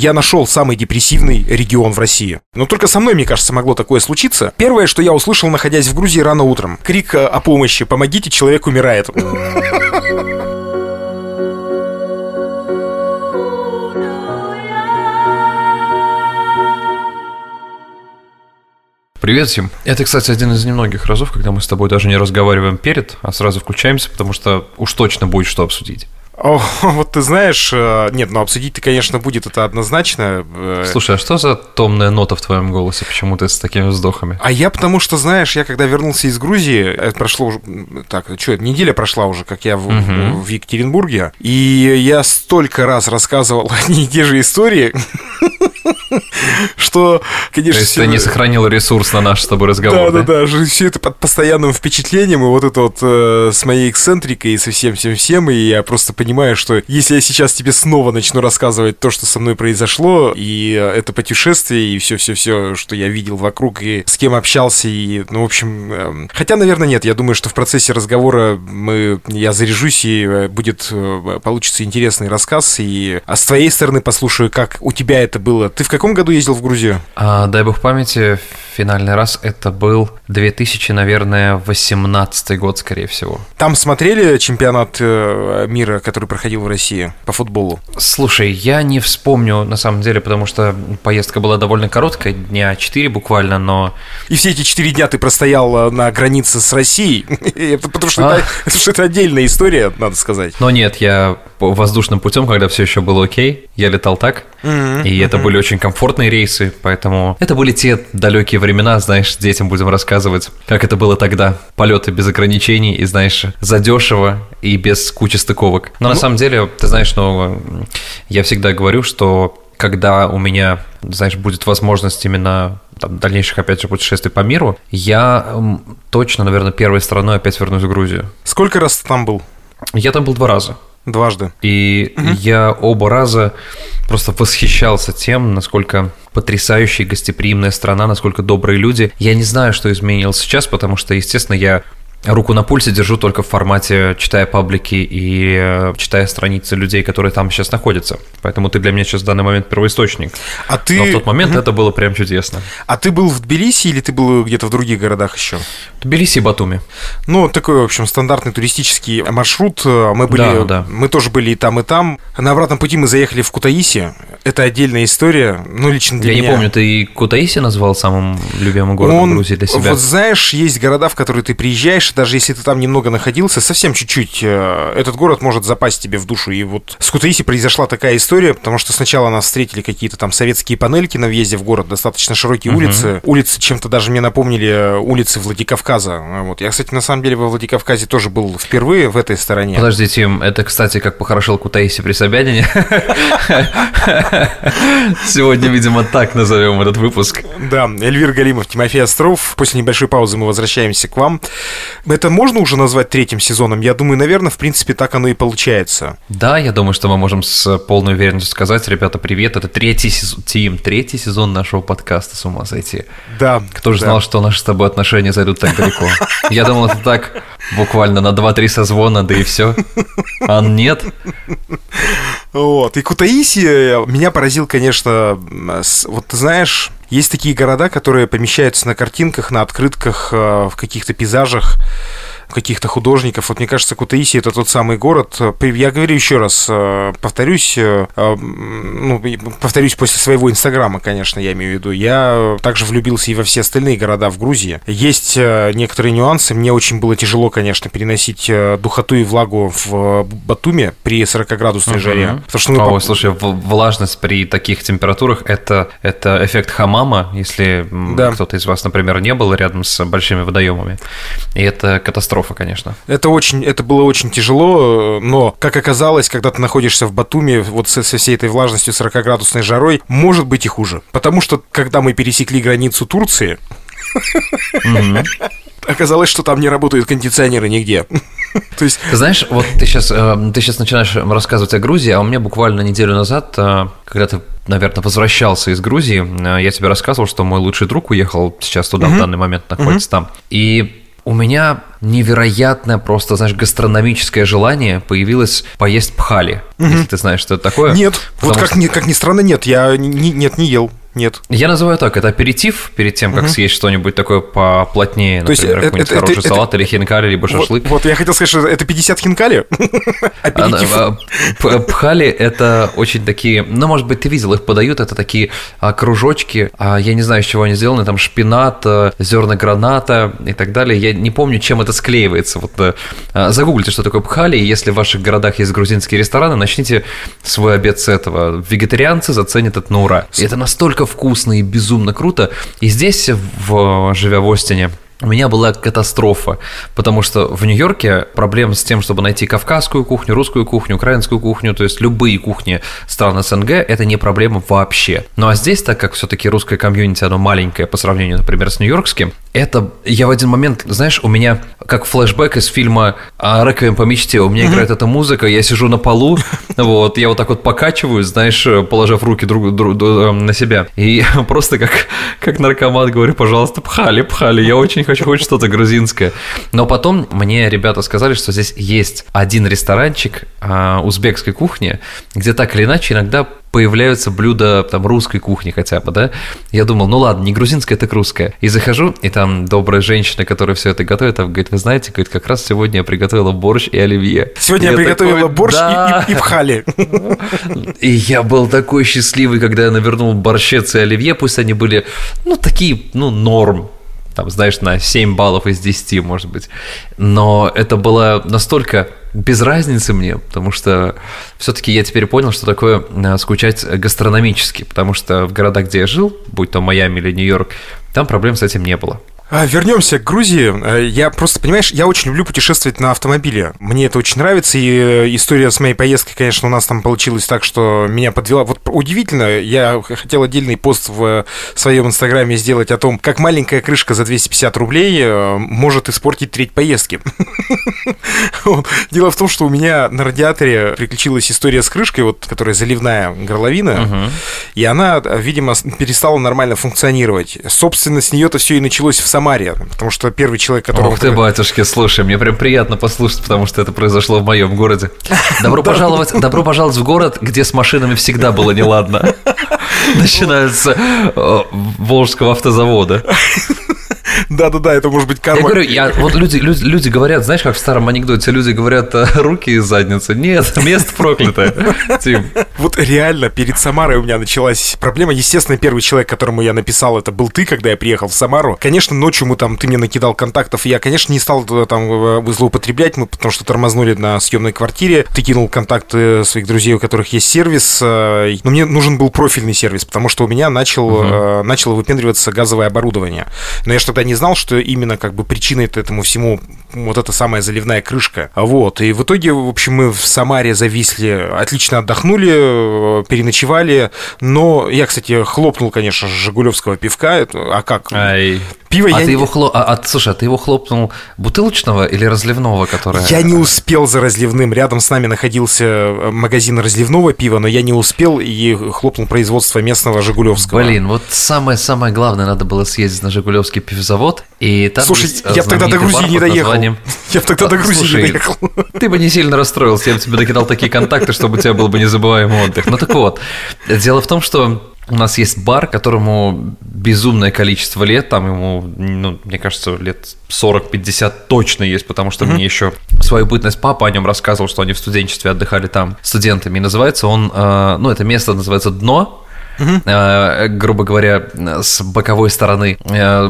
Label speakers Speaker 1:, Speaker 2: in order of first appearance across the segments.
Speaker 1: Я нашел самый депрессивный регион в России. Но только со мной, мне кажется, могло такое случиться. Первое, что я услышал, находясь в Грузии рано утром. Крик э, о помощи. Помогите, человек умирает.
Speaker 2: Привет всем. Это, кстати, один из немногих разов, когда мы с тобой даже не разговариваем перед, а сразу включаемся, потому что уж точно будет что обсудить.
Speaker 1: О, вот ты знаешь, э, нет, ну обсудить-то, конечно, будет это однозначно.
Speaker 2: Э. Слушай, а что за томная нота в твоем голосе? Почему ты с такими вздохами?
Speaker 1: А я потому что, знаешь, я когда вернулся из Грузии, это прошло уже, так, что, неделя прошла уже, как я в, угу. в Екатеринбурге, и я столько раз рассказывал одни и те же истории, что, конечно... То
Speaker 2: есть ты не сохранил ресурс на наш с тобой разговор,
Speaker 1: да? Да, да, все это под постоянным впечатлением, и вот это вот э, с моей эксцентрикой, и со всем-всем-всем, и я просто понимаю, что если я сейчас тебе снова начну рассказывать то, что со мной произошло, и это путешествие, и все-все-все, что я видел вокруг, и с кем общался, и, ну, в общем... Э, хотя, наверное, нет, я думаю, что в процессе разговора мы, я заряжусь, и э, будет, э, получится интересный рассказ, и а с твоей стороны послушаю, как у тебя это было. Ты в каком году ездил в Грузию?
Speaker 2: А, дай бог памяти, финальный раз это был 2000, наверное, 18 год, скорее всего.
Speaker 1: Там смотрели чемпионат э, мира, который проходил в России по футболу?
Speaker 2: Слушай, я не вспомню, на самом деле, потому что поездка была довольно короткая, дня 4 буквально, но...
Speaker 1: И все эти 4 дня ты простоял э, на границе с Россией? Потому что, а? это, потому что это отдельная история, надо сказать.
Speaker 2: Но нет, я воздушным путем, когда все еще было окей, я летал так, и это были очень комфортные рейсы, поэтому это были те далекие времена, знаешь, детям будем рассказывать, как это было тогда. Полеты без ограничений и, знаешь, задешево и без кучи стыковок. Но ну, на самом деле, ты знаешь, ну, я всегда говорю, что когда у меня, знаешь, будет возможность именно там, дальнейших, опять же, путешествий по миру, я точно, наверное, первой страной опять вернусь в Грузию.
Speaker 1: Сколько раз ты там был?
Speaker 2: Я там был два раза.
Speaker 1: Дважды.
Speaker 2: И угу. я оба раза просто восхищался тем, насколько потрясающая гостеприимная страна, насколько добрые люди. Я не знаю, что изменилось сейчас, потому что, естественно, я руку на пульсе держу только в формате читая паблики и э, читая страницы людей, которые там сейчас находятся. Поэтому ты для меня сейчас в данный момент первоисточник. А ты... Но в тот момент угу. это было прям чудесно.
Speaker 1: А ты был в Тбилиси или ты был где-то в других городах еще?
Speaker 2: Тбилиси и Батуми.
Speaker 1: Ну, такой, в общем, стандартный туристический маршрут. Мы были, да, да. мы тоже были и там, и там. На обратном пути мы заехали в Кутаиси. Это отдельная история, ну, лично для
Speaker 2: Я
Speaker 1: меня.
Speaker 2: Я не помню, ты Кутаиси назвал самым любимым городом Он, Грузии для себя?
Speaker 1: Вот знаешь, есть города, в которые ты приезжаешь, даже если ты там немного находился, совсем чуть-чуть, э, этот город может запасть тебе в душу. И вот с Кутаиси произошла такая история, потому что сначала нас встретили какие-то там советские панельки на въезде в город, достаточно широкие uh-huh. улицы. Улицы чем-то даже мне напомнили э, улицы Владикавказа. Вот. Я, кстати, на самом деле во Владикавказе тоже был впервые в этой стороне.
Speaker 2: Подожди, Тим, это, кстати, как похорошел Кутаиси при Собянине. Сегодня, видимо, так назовем этот выпуск.
Speaker 1: Да, Эльвир Галимов, Тимофей Остров. После небольшой паузы мы возвращаемся к вам. Это можно уже назвать третьим сезоном? Я думаю, наверное, в принципе, так оно и получается.
Speaker 2: Да, я думаю, что мы можем с полной уверенностью сказать, ребята, привет, это третий сезон, Тим, третий сезон нашего подкаста, с ума сойти.
Speaker 1: Да.
Speaker 2: Кто же
Speaker 1: да.
Speaker 2: знал, что наши с тобой отношения зайдут так далеко? Я думал, это так буквально на 2-3 созвона, да и все. А нет.
Speaker 1: Вот. И Кутаиси э, меня поразил, конечно, вот ты знаешь, есть такие города, которые помещаются на картинках, на открытках, э, в каких-то пейзажах каких-то художников. Вот мне кажется, Кутаиси это тот самый город. Я говорю еще раз, э, повторюсь, ну, повторюсь после своего инстаграма, конечно, я имею в виду. Я также влюбился и во все остальные города в Грузии. Есть некоторые нюансы. Мне очень было тяжело, конечно, переносить духоту и влагу в Батуме при 40-градусной uh-huh. жаре.
Speaker 2: Потому что, ну, О, слушай, влажность при таких температурах это, это эффект хамама, если да. кто-то из вас, например, не был рядом с большими водоемами. И это катастрофа конечно.
Speaker 1: Это очень, это было очень тяжело, но, как оказалось, когда ты находишься в Батуми, вот со, со всей этой влажностью, 40-градусной жарой, может быть и хуже. Потому что, когда мы пересекли границу Турции, оказалось, что там не работают кондиционеры нигде.
Speaker 2: То есть... Знаешь, вот ты сейчас, э, ты сейчас начинаешь рассказывать о Грузии, а у меня буквально неделю назад, э, когда ты, наверное, возвращался из Грузии, э, я тебе рассказывал, что мой лучший друг уехал сейчас туда, в данный момент находится там. И у меня невероятное просто, знаешь, гастрономическое желание появилось поесть пхали. Угу. Если ты знаешь, что это такое.
Speaker 1: Нет, вот как, что... ни, как ни странно, нет, я не, нет, не ел. Нет.
Speaker 2: Я называю так, это аперитив перед тем, как угу. съесть что-нибудь такое поплотнее, То например, какой-нибудь это, хороший это, салат это, или хинкали, либо шашлык.
Speaker 1: Вот, вот я хотел сказать, что это 50 хинкали?
Speaker 2: А, пхали – это очень такие, ну, может быть, ты видел, их подают, это такие а, кружочки, а, я не знаю, из чего они сделаны, там шпинат, зерна граната и так далее. Я не помню, чем это склеивается. Вот э, загуглите, что такое пхали, и если в ваших городах есть грузинские рестораны, начните свой обед с этого. Вегетарианцы заценят это на ура. Это настолько вкусно и безумно круто. И здесь, в, живя в Остине, у меня была катастрофа, потому что в Нью-Йорке проблем с тем, чтобы найти кавказскую кухню, русскую кухню, украинскую кухню, то есть любые кухни стран СНГ, это не проблема вообще. Ну а здесь, так как все-таки русское комьюнити, оно маленькое по сравнению, например, с нью-йоркским, это я в один момент, знаешь, у меня как флешбэк из фильма «Реквием по мечте», у меня mm-hmm. играет эта музыка, я сижу на полу, вот, я вот так вот покачиваюсь, знаешь, положив руки друг, друг, друг э, на себя, и просто как, как наркомат говорю, пожалуйста, пхали, пхали, я очень хочу хоть что-то грузинское. Но потом мне ребята сказали, что здесь есть один ресторанчик а, узбекской кухни, где так или иначе иногда появляются блюда там русской кухни хотя бы, да? Я думал, ну ладно, не грузинская, так русская. И захожу, и там добрая женщина, которая все это готовит, там говорит, вы знаете, говорит, как раз сегодня я приготовила борщ и оливье.
Speaker 1: Сегодня я, я приготовила такой, борщ да. и, и, и пхали.
Speaker 2: И я был такой счастливый, когда я навернул борщец и оливье, пусть они были, ну, такие, ну, норм, там, знаешь, на 7 баллов из 10, может быть. Но это было настолько без разницы мне, потому что все-таки я теперь понял, что такое э, скучать гастрономически, потому что в городах, где я жил, будь то Майами или Нью-Йорк, там проблем с этим не было.
Speaker 1: А, вернемся к Грузии. Э, я просто, понимаешь, я очень люблю путешествовать на автомобиле. Мне это очень нравится, и э, история с моей поездкой, конечно, у нас там получилась так, что меня подвела. Вот удивительно, я хотел отдельный пост в своем инстаграме сделать о том, как маленькая крышка за 250 рублей э, может испортить треть поездки. Дело в том, что у меня на радиаторе приключилась история с крышкой, вот, которая заливная горловина, и она, видимо, перестала нормально функционировать. Собственно, с нее-то все и началось в Самаре, потому что первый человек, который...
Speaker 2: Ох ты, батюшки, слушай, мне прям приятно послушать, потому что это произошло в моем городе. Добро пожаловать, добро пожаловать в город, где с машинами всегда было неладно. Начинается э, Волжского автозавода.
Speaker 1: Да-да-да, это может быть карма.
Speaker 2: Я говорю, я, вот люди, люди, люди говорят, знаешь, как в старом анекдоте, люди говорят э, руки из задницы. Нет, место проклятое. Тим.
Speaker 1: Вот реально, перед Самарой у меня началась проблема. Естественно, первый человек, которому я написал, это был ты, когда я приехал в Самару. Конечно, ночью мы там, ты мне накидал контактов, и я, конечно, не стал там э, злоупотреблять, мы потому что тормознули на съемной квартире. Ты кинул контакты своих друзей, у которых есть сервис. Э, но мне нужен был профильный сервис, потому что у меня начал, угу. начало выпендриваться газовое оборудование. Но я что-то не знал, что именно как бы причиной этому всему вот эта самая заливная крышка. Вот. И в итоге, в общем, мы в Самаре зависли, отлично отдохнули, переночевали. Но я, кстати, хлопнул, конечно, Жигулевского пивка. А как?
Speaker 2: Ай. Пиво а я ты не... его хлоп... а, а, слушай, а ты его хлопнул бутылочного или разливного, которое...
Speaker 1: Я не успел за разливным. Рядом с нами находился э, магазин разливного пива, но я не успел и хлопнул производство местного Жигулевского.
Speaker 2: Блин, вот самое-самое главное, надо было съездить на Жигулевский пивзавод, и там
Speaker 1: Слушай, я бы тогда до Грузии не доехал. Названием... Я бы тогда до Грузии Слушай, не доехал.
Speaker 2: Ты бы не сильно расстроился, я бы тебе докидал такие контакты, чтобы у тебя был бы незабываемый отдых. Ну так вот, дело в том, что у нас есть бар, которому безумное количество лет, там ему, ну, мне кажется, лет 40-50 точно есть, потому что mm-hmm. мне еще свою бытность папа о нем рассказывал, что они в студенчестве отдыхали там студентами. И называется он, э, ну, это место называется «Дно», угу. грубо говоря, с боковой стороны э,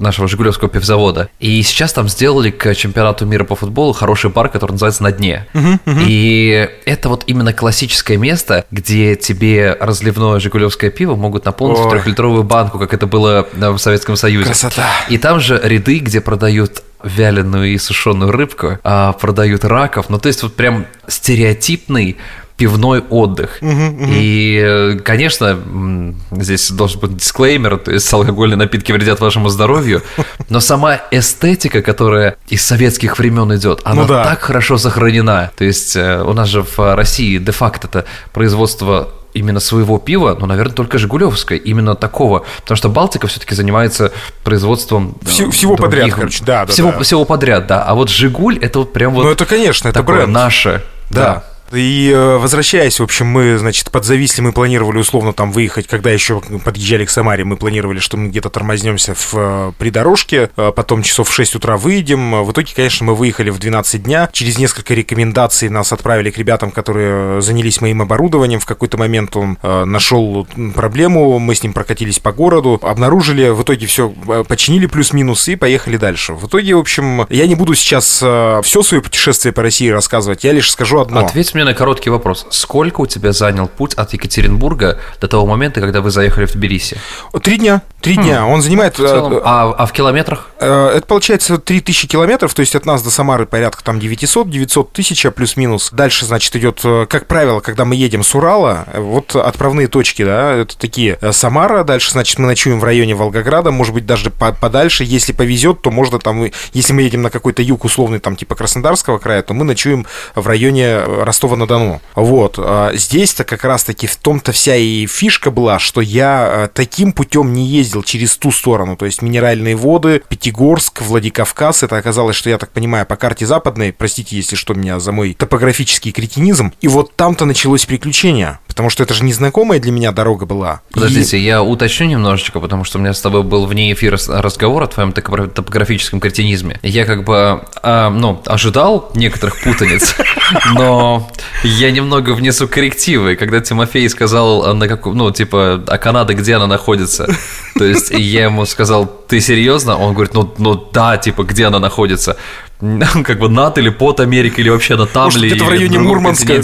Speaker 2: нашего Жигулевского пивзавода. И сейчас там сделали к чемпионату мира по футболу хороший бар, который называется «На дне». Угу, угу. И это вот именно классическое место, где тебе разливное жигулевское пиво могут наполнить Ой. в трехлитровую банку, как это было в Советском Союзе.
Speaker 1: Красота.
Speaker 2: И там же ряды, где продают вяленую и сушеную рыбку, а продают раков. Ну, то есть вот прям стереотипный пивной отдых. Uh-huh, uh-huh. И, конечно, здесь должен быть дисклеймер, то есть алкогольные напитки вредят вашему здоровью, но сама эстетика, которая из советских времен идет, она ну, да. так хорошо сохранена. То есть э, у нас же в России де-факто это производство именно своего пива, ну, наверное, только Жигулевское, именно такого. Потому что Балтика все-таки занимается производством...
Speaker 1: Всего, всего подряд, короче, да, да,
Speaker 2: всего,
Speaker 1: да.
Speaker 2: Всего подряд, да. А вот Жигуль, это вот прям вот...
Speaker 1: Ну, это, конечно, это бренд.
Speaker 2: наше.
Speaker 1: да. да. И э, возвращаясь, в общем, мы, значит, подзависли, мы планировали условно там выехать, когда еще подъезжали к Самаре, мы планировали, что мы где-то тормознемся в э, придорожке, э, потом часов в 6 утра выйдем. В итоге, конечно, мы выехали в 12 дня. Через несколько рекомендаций нас отправили к ребятам, которые занялись моим оборудованием. В какой-то момент он нашел проблему, мы с ним прокатились по городу, обнаружили, в итоге все починили плюс-минус и поехали дальше. В итоге, в общем, я не буду сейчас все свое путешествие по России рассказывать, я лишь скажу одно.
Speaker 2: Ответь мне на короткий вопрос. Сколько у тебя занял путь от Екатеринбурга до того момента, когда вы заехали в Тбилиси?
Speaker 1: Три дня. Три хм. дня. Он занимает... В
Speaker 2: целом, э, а, а в километрах?
Speaker 1: Э, это получается 3000 километров, то есть от нас до Самары порядка там 900, 900 тысяч плюс-минус. Дальше, значит, идет, э, как правило, когда мы едем с Урала, вот отправные точки, да, это такие Самара, дальше, значит, мы ночуем в районе Волгограда, может быть, даже подальше, если повезет, то можно там, если мы едем на какой-то юг условный, там, типа Краснодарского края, то мы ночуем в районе Ростова Ростова-на-Дону. Вот. А здесь-то как раз-таки в том-то вся и фишка была, что я э, таким путем не ездил через ту сторону. То есть минеральные воды, Пятигорск, Владикавказ. Это оказалось, что я так понимаю, по карте западной. Простите, если что, меня за мой топографический кретинизм. И вот там-то началось приключение. Потому что это же незнакомая для меня дорога была.
Speaker 2: Подождите, и... я уточню немножечко, потому что у меня с тобой был вне эфира разговор о твоем топографическом кретинизме. Я как бы, э, ну, ожидал некоторых путаниц, но я немного внесу коррективы. Когда Тимофей сказал, а, на каком, ну, типа, а Канада, где она находится? То есть я ему сказал, ты серьезно? Он говорит, ну, ну да, типа, где она находится? как бы над или под Америкой, или вообще на там
Speaker 1: Может,
Speaker 2: или...
Speaker 1: где-то в районе Мурманска.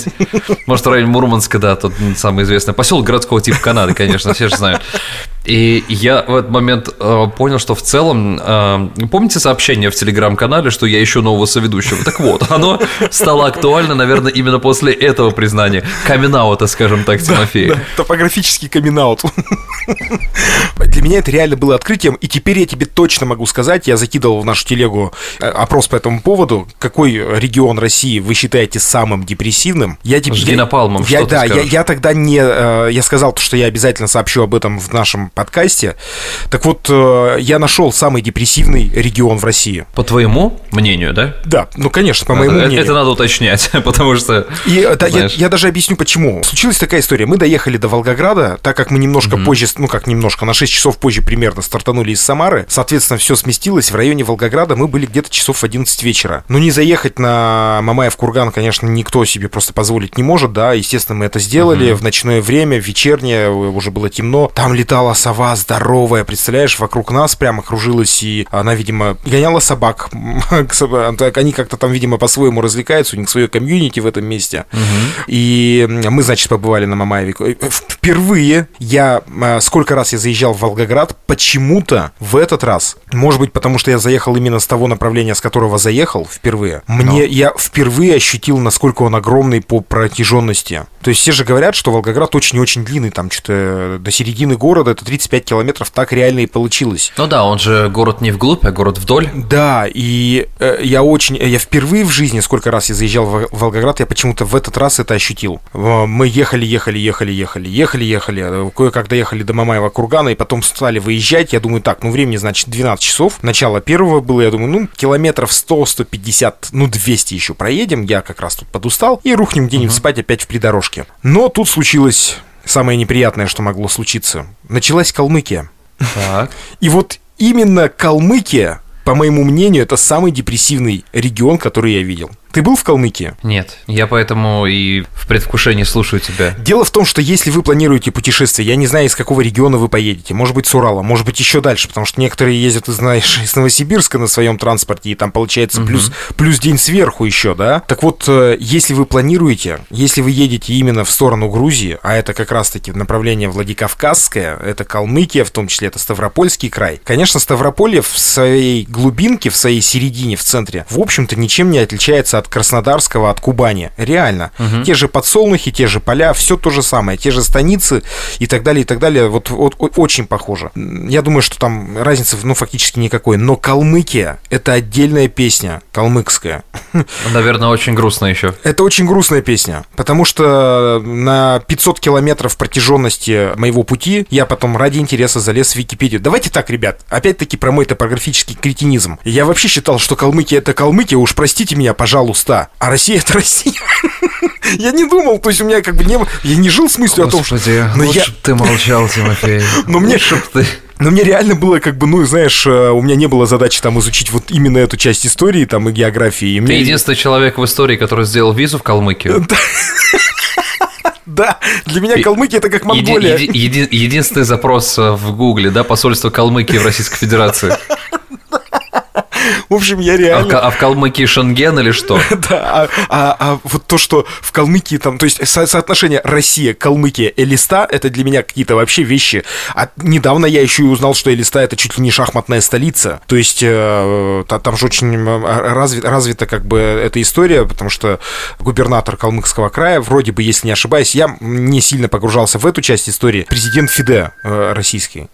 Speaker 2: Может, в районе Мурманска, да, тот самый известный поселок городского типа Канады, конечно, все же знают. И я в этот момент э, понял, что в целом... Э, помните сообщение в телеграм-канале, что я ищу нового соведущего? Так вот, оно стало актуально, наверное, именно после этого признания. камин скажем так, Тимофей. Да, да,
Speaker 1: топографический камин Для меня это реально было открытием, и теперь я тебе точно могу сказать, я закидывал в нашу телегу э, опрос по этому поводу, какой регион России вы считаете самым депрессивным?
Speaker 2: Я тебе... Жги напалмом,
Speaker 1: я, что да, я, я тогда не... Э, я сказал, что я обязательно сообщу об этом в нашем подкасте. Так вот, э, я нашел самый депрессивный регион в России.
Speaker 2: По твоему мнению, да?
Speaker 1: Да, ну конечно, по моему
Speaker 2: это,
Speaker 1: мнению.
Speaker 2: Это надо уточнять, потому что.
Speaker 1: И э, да, я, я даже объясню почему. Случилась такая история. Мы доехали до Волгограда, так как мы немножко mm-hmm. позже, ну как немножко, на 6 часов позже примерно стартанули из Самары. Соответственно, все сместилось. В районе Волгограда мы были где-то часов в 11 вечера. Ну, не заехать на Мамаев курган, конечно, никто себе просто позволить не может, да. Естественно, мы это сделали mm-hmm. в ночное время, в вечернее, уже было темно. Там летала сова здоровая, представляешь, вокруг нас прямо кружилась, и она, видимо, гоняла собак. Они как-то там, видимо, по-своему развлекаются, у них свое комьюнити в этом месте. Угу. И мы, значит, побывали на Мамаеве. Э, впервые я, э, сколько раз я заезжал в Волгоград, почему-то в этот раз, может быть, потому что я заехал именно с того направления, с которого заехал впервые, мне, Но. я впервые ощутил, насколько он огромный по протяженности. То есть все же говорят, что Волгоград очень-очень длинный, там что-то до середины города это 35 километров, так реально и получилось.
Speaker 2: Ну да, он же город не вглубь, а город вдоль.
Speaker 1: Да, и э, я очень, я впервые в жизни, сколько раз я заезжал в Волгоград, я почему-то в этот раз это ощутил. Мы ехали, ехали, ехали, ехали, ехали, ехали, кое-как доехали до Мамаева кургана, и потом стали выезжать, я думаю, так, ну времени, значит, 12 часов, начало первого было, я думаю, ну, километров 100, 150, ну, 200 еще проедем, я как раз тут подустал, и рухнем где-нибудь uh-huh. спать опять в придорожке. Но тут случилось самое неприятное, что могло случиться. Началась Калмыкия. Так. И вот именно Калмыкия, по моему мнению, это самый депрессивный регион, который я видел. Ты был в Калмыкии?
Speaker 2: Нет, я поэтому и в предвкушении слушаю тебя.
Speaker 1: Дело в том, что если вы планируете путешествие, я не знаю, из какого региона вы поедете, может быть, с Урала, может быть, еще дальше, потому что некоторые ездят, знаешь, из Новосибирска на своем транспорте, и там получается угу. плюс, плюс день сверху еще, да? Так вот, э, если вы планируете, если вы едете именно в сторону Грузии, а это как раз-таки направление Владикавказское, это Калмыкия, в том числе это Ставропольский край, конечно, Ставрополье в своей глубинке, в своей середине, в центре, в общем-то, ничем не отличается от от Краснодарского, от Кубани. Реально. Угу. Те же подсолнухи, те же поля, все то же самое. Те же станицы и так далее, и так далее. Вот, вот очень похоже. Я думаю, что там разницы, ну, фактически никакой. Но Калмыкия — это отдельная песня, калмыкская.
Speaker 2: Наверное, очень грустная еще.
Speaker 1: Это очень грустная песня, потому что на 500 километров протяженности моего пути я потом ради интереса залез в Википедию. Давайте так, ребят, опять-таки про мой топографический кретинизм. Я вообще считал, что Калмыкия — это Калмыкия, уж простите меня, пожалуйста. А Россия — это Россия. Я не думал, то есть у меня как бы не я не жил с мыслью
Speaker 2: Господи,
Speaker 1: о том, что...
Speaker 2: Но я... ты молчал, Тимофей.
Speaker 1: Но мне... ты... Но мне реально было как бы, ну, знаешь, э, у меня не было задачи там изучить вот именно эту часть истории там и географии. И
Speaker 2: Ты
Speaker 1: мне...
Speaker 2: единственный человек в истории, который сделал визу в Калмыкию.
Speaker 1: Да, для меня Калмыкия это как Монголия.
Speaker 2: Еди, еди, единственный запрос э, в Гугле, да, посольство Калмыкии в Российской Федерации.
Speaker 1: В общем, я реально...
Speaker 2: А в, а Калмыкии Шенген или что?
Speaker 1: да, а, а, а вот то, что в Калмыкии там... То есть со соотношение Россия, Калмыкия, Элиста, это для меня какие-то вообще вещи. А недавно я еще и узнал, что Элиста это чуть ли не шахматная столица. То есть э, там же очень развит, развита как бы эта история, потому что губернатор Калмыкского края, вроде бы, если не ошибаюсь, я не сильно погружался в эту часть истории, президент Фиде э, российский.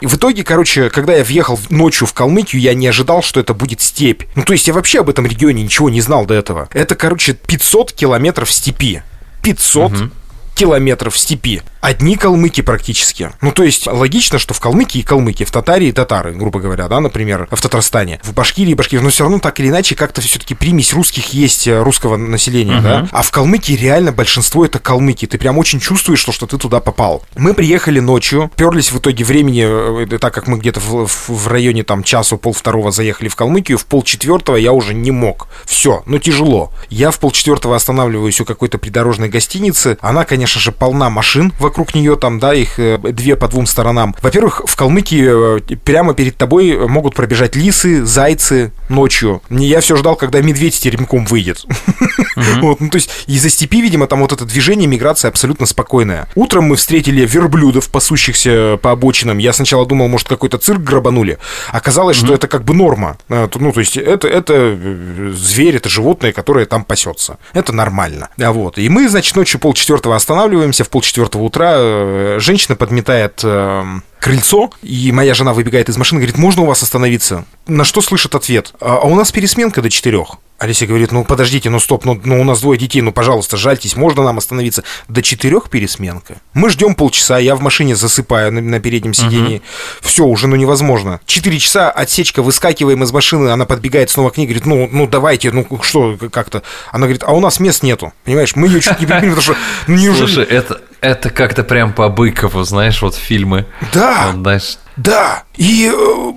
Speaker 1: И в итоге, короче, когда я въехал ночью в Калмыкию, я не ожидал, что это будет степь. Ну, то есть я вообще об этом регионе ничего не знал до этого. Это, короче, 500 километров степи. 500 угу километров в степи. Одни калмыки практически. Ну, то есть, логично, что в Калмыкии калмыки, в Татарии татары, грубо говоря, да, например, в Татарстане, в Башкирии башкирии, но все равно так или иначе как-то все-таки примесь русских есть э, русского населения, uh-huh. да. А в Калмыкии реально большинство это калмыки. Ты прям очень чувствуешь, что, что ты туда попал. Мы приехали ночью, перлись в итоге времени, э, так как мы где-то в, в районе там часу пол второго заехали в Калмыкию, в пол четвертого я уже не мог. Все, ну тяжело. Я в пол четвертого останавливаюсь у какой-то придорожной гостиницы. Она, конечно, конечно же, полна машин вокруг нее, там, да, их э, две по двум сторонам. Во-первых, в Калмыкии э, прямо перед тобой могут пробежать лисы, зайцы ночью. Я все ждал, когда медведь теремком выйдет. Вот, ну, то есть из-за степи, видимо, там вот это движение, миграция абсолютно спокойная. Утром мы встретили верблюдов, пасущихся по обочинам. Я сначала думал, может, какой-то цирк грабанули. Оказалось, что это как бы норма. Э, ну, то есть это, это зверь, это животное, которое там пасется. Это нормально. А вот. И мы, значит, ночью полчетвертого остановились останавливаемся в полчетвертого утра, э, женщина подметает э, крыльцо, и моя жена выбегает из машины, говорит, можно у вас остановиться? На что слышит ответ, а, а у нас пересменка до четырех. Алисия говорит, ну подождите, ну стоп, ну, ну у нас двое детей, ну пожалуйста, жальтесь, можно нам остановиться? До четырех пересменка. Мы ждем полчаса, я в машине засыпаю на, на переднем сидении. Uh-huh. Все, уже ну невозможно. Четыре часа, отсечка, выскакиваем из машины, она подбегает снова к ней, говорит, ну, ну давайте, ну что, как-то. Она говорит, а у нас мест нету. Понимаешь, мы ее чуть не прибили, потому что ну,
Speaker 2: неужели... Слушай, это, это как-то прям по Быкову, знаешь, вот фильмы.
Speaker 1: Да. Он, знаешь, да, и э,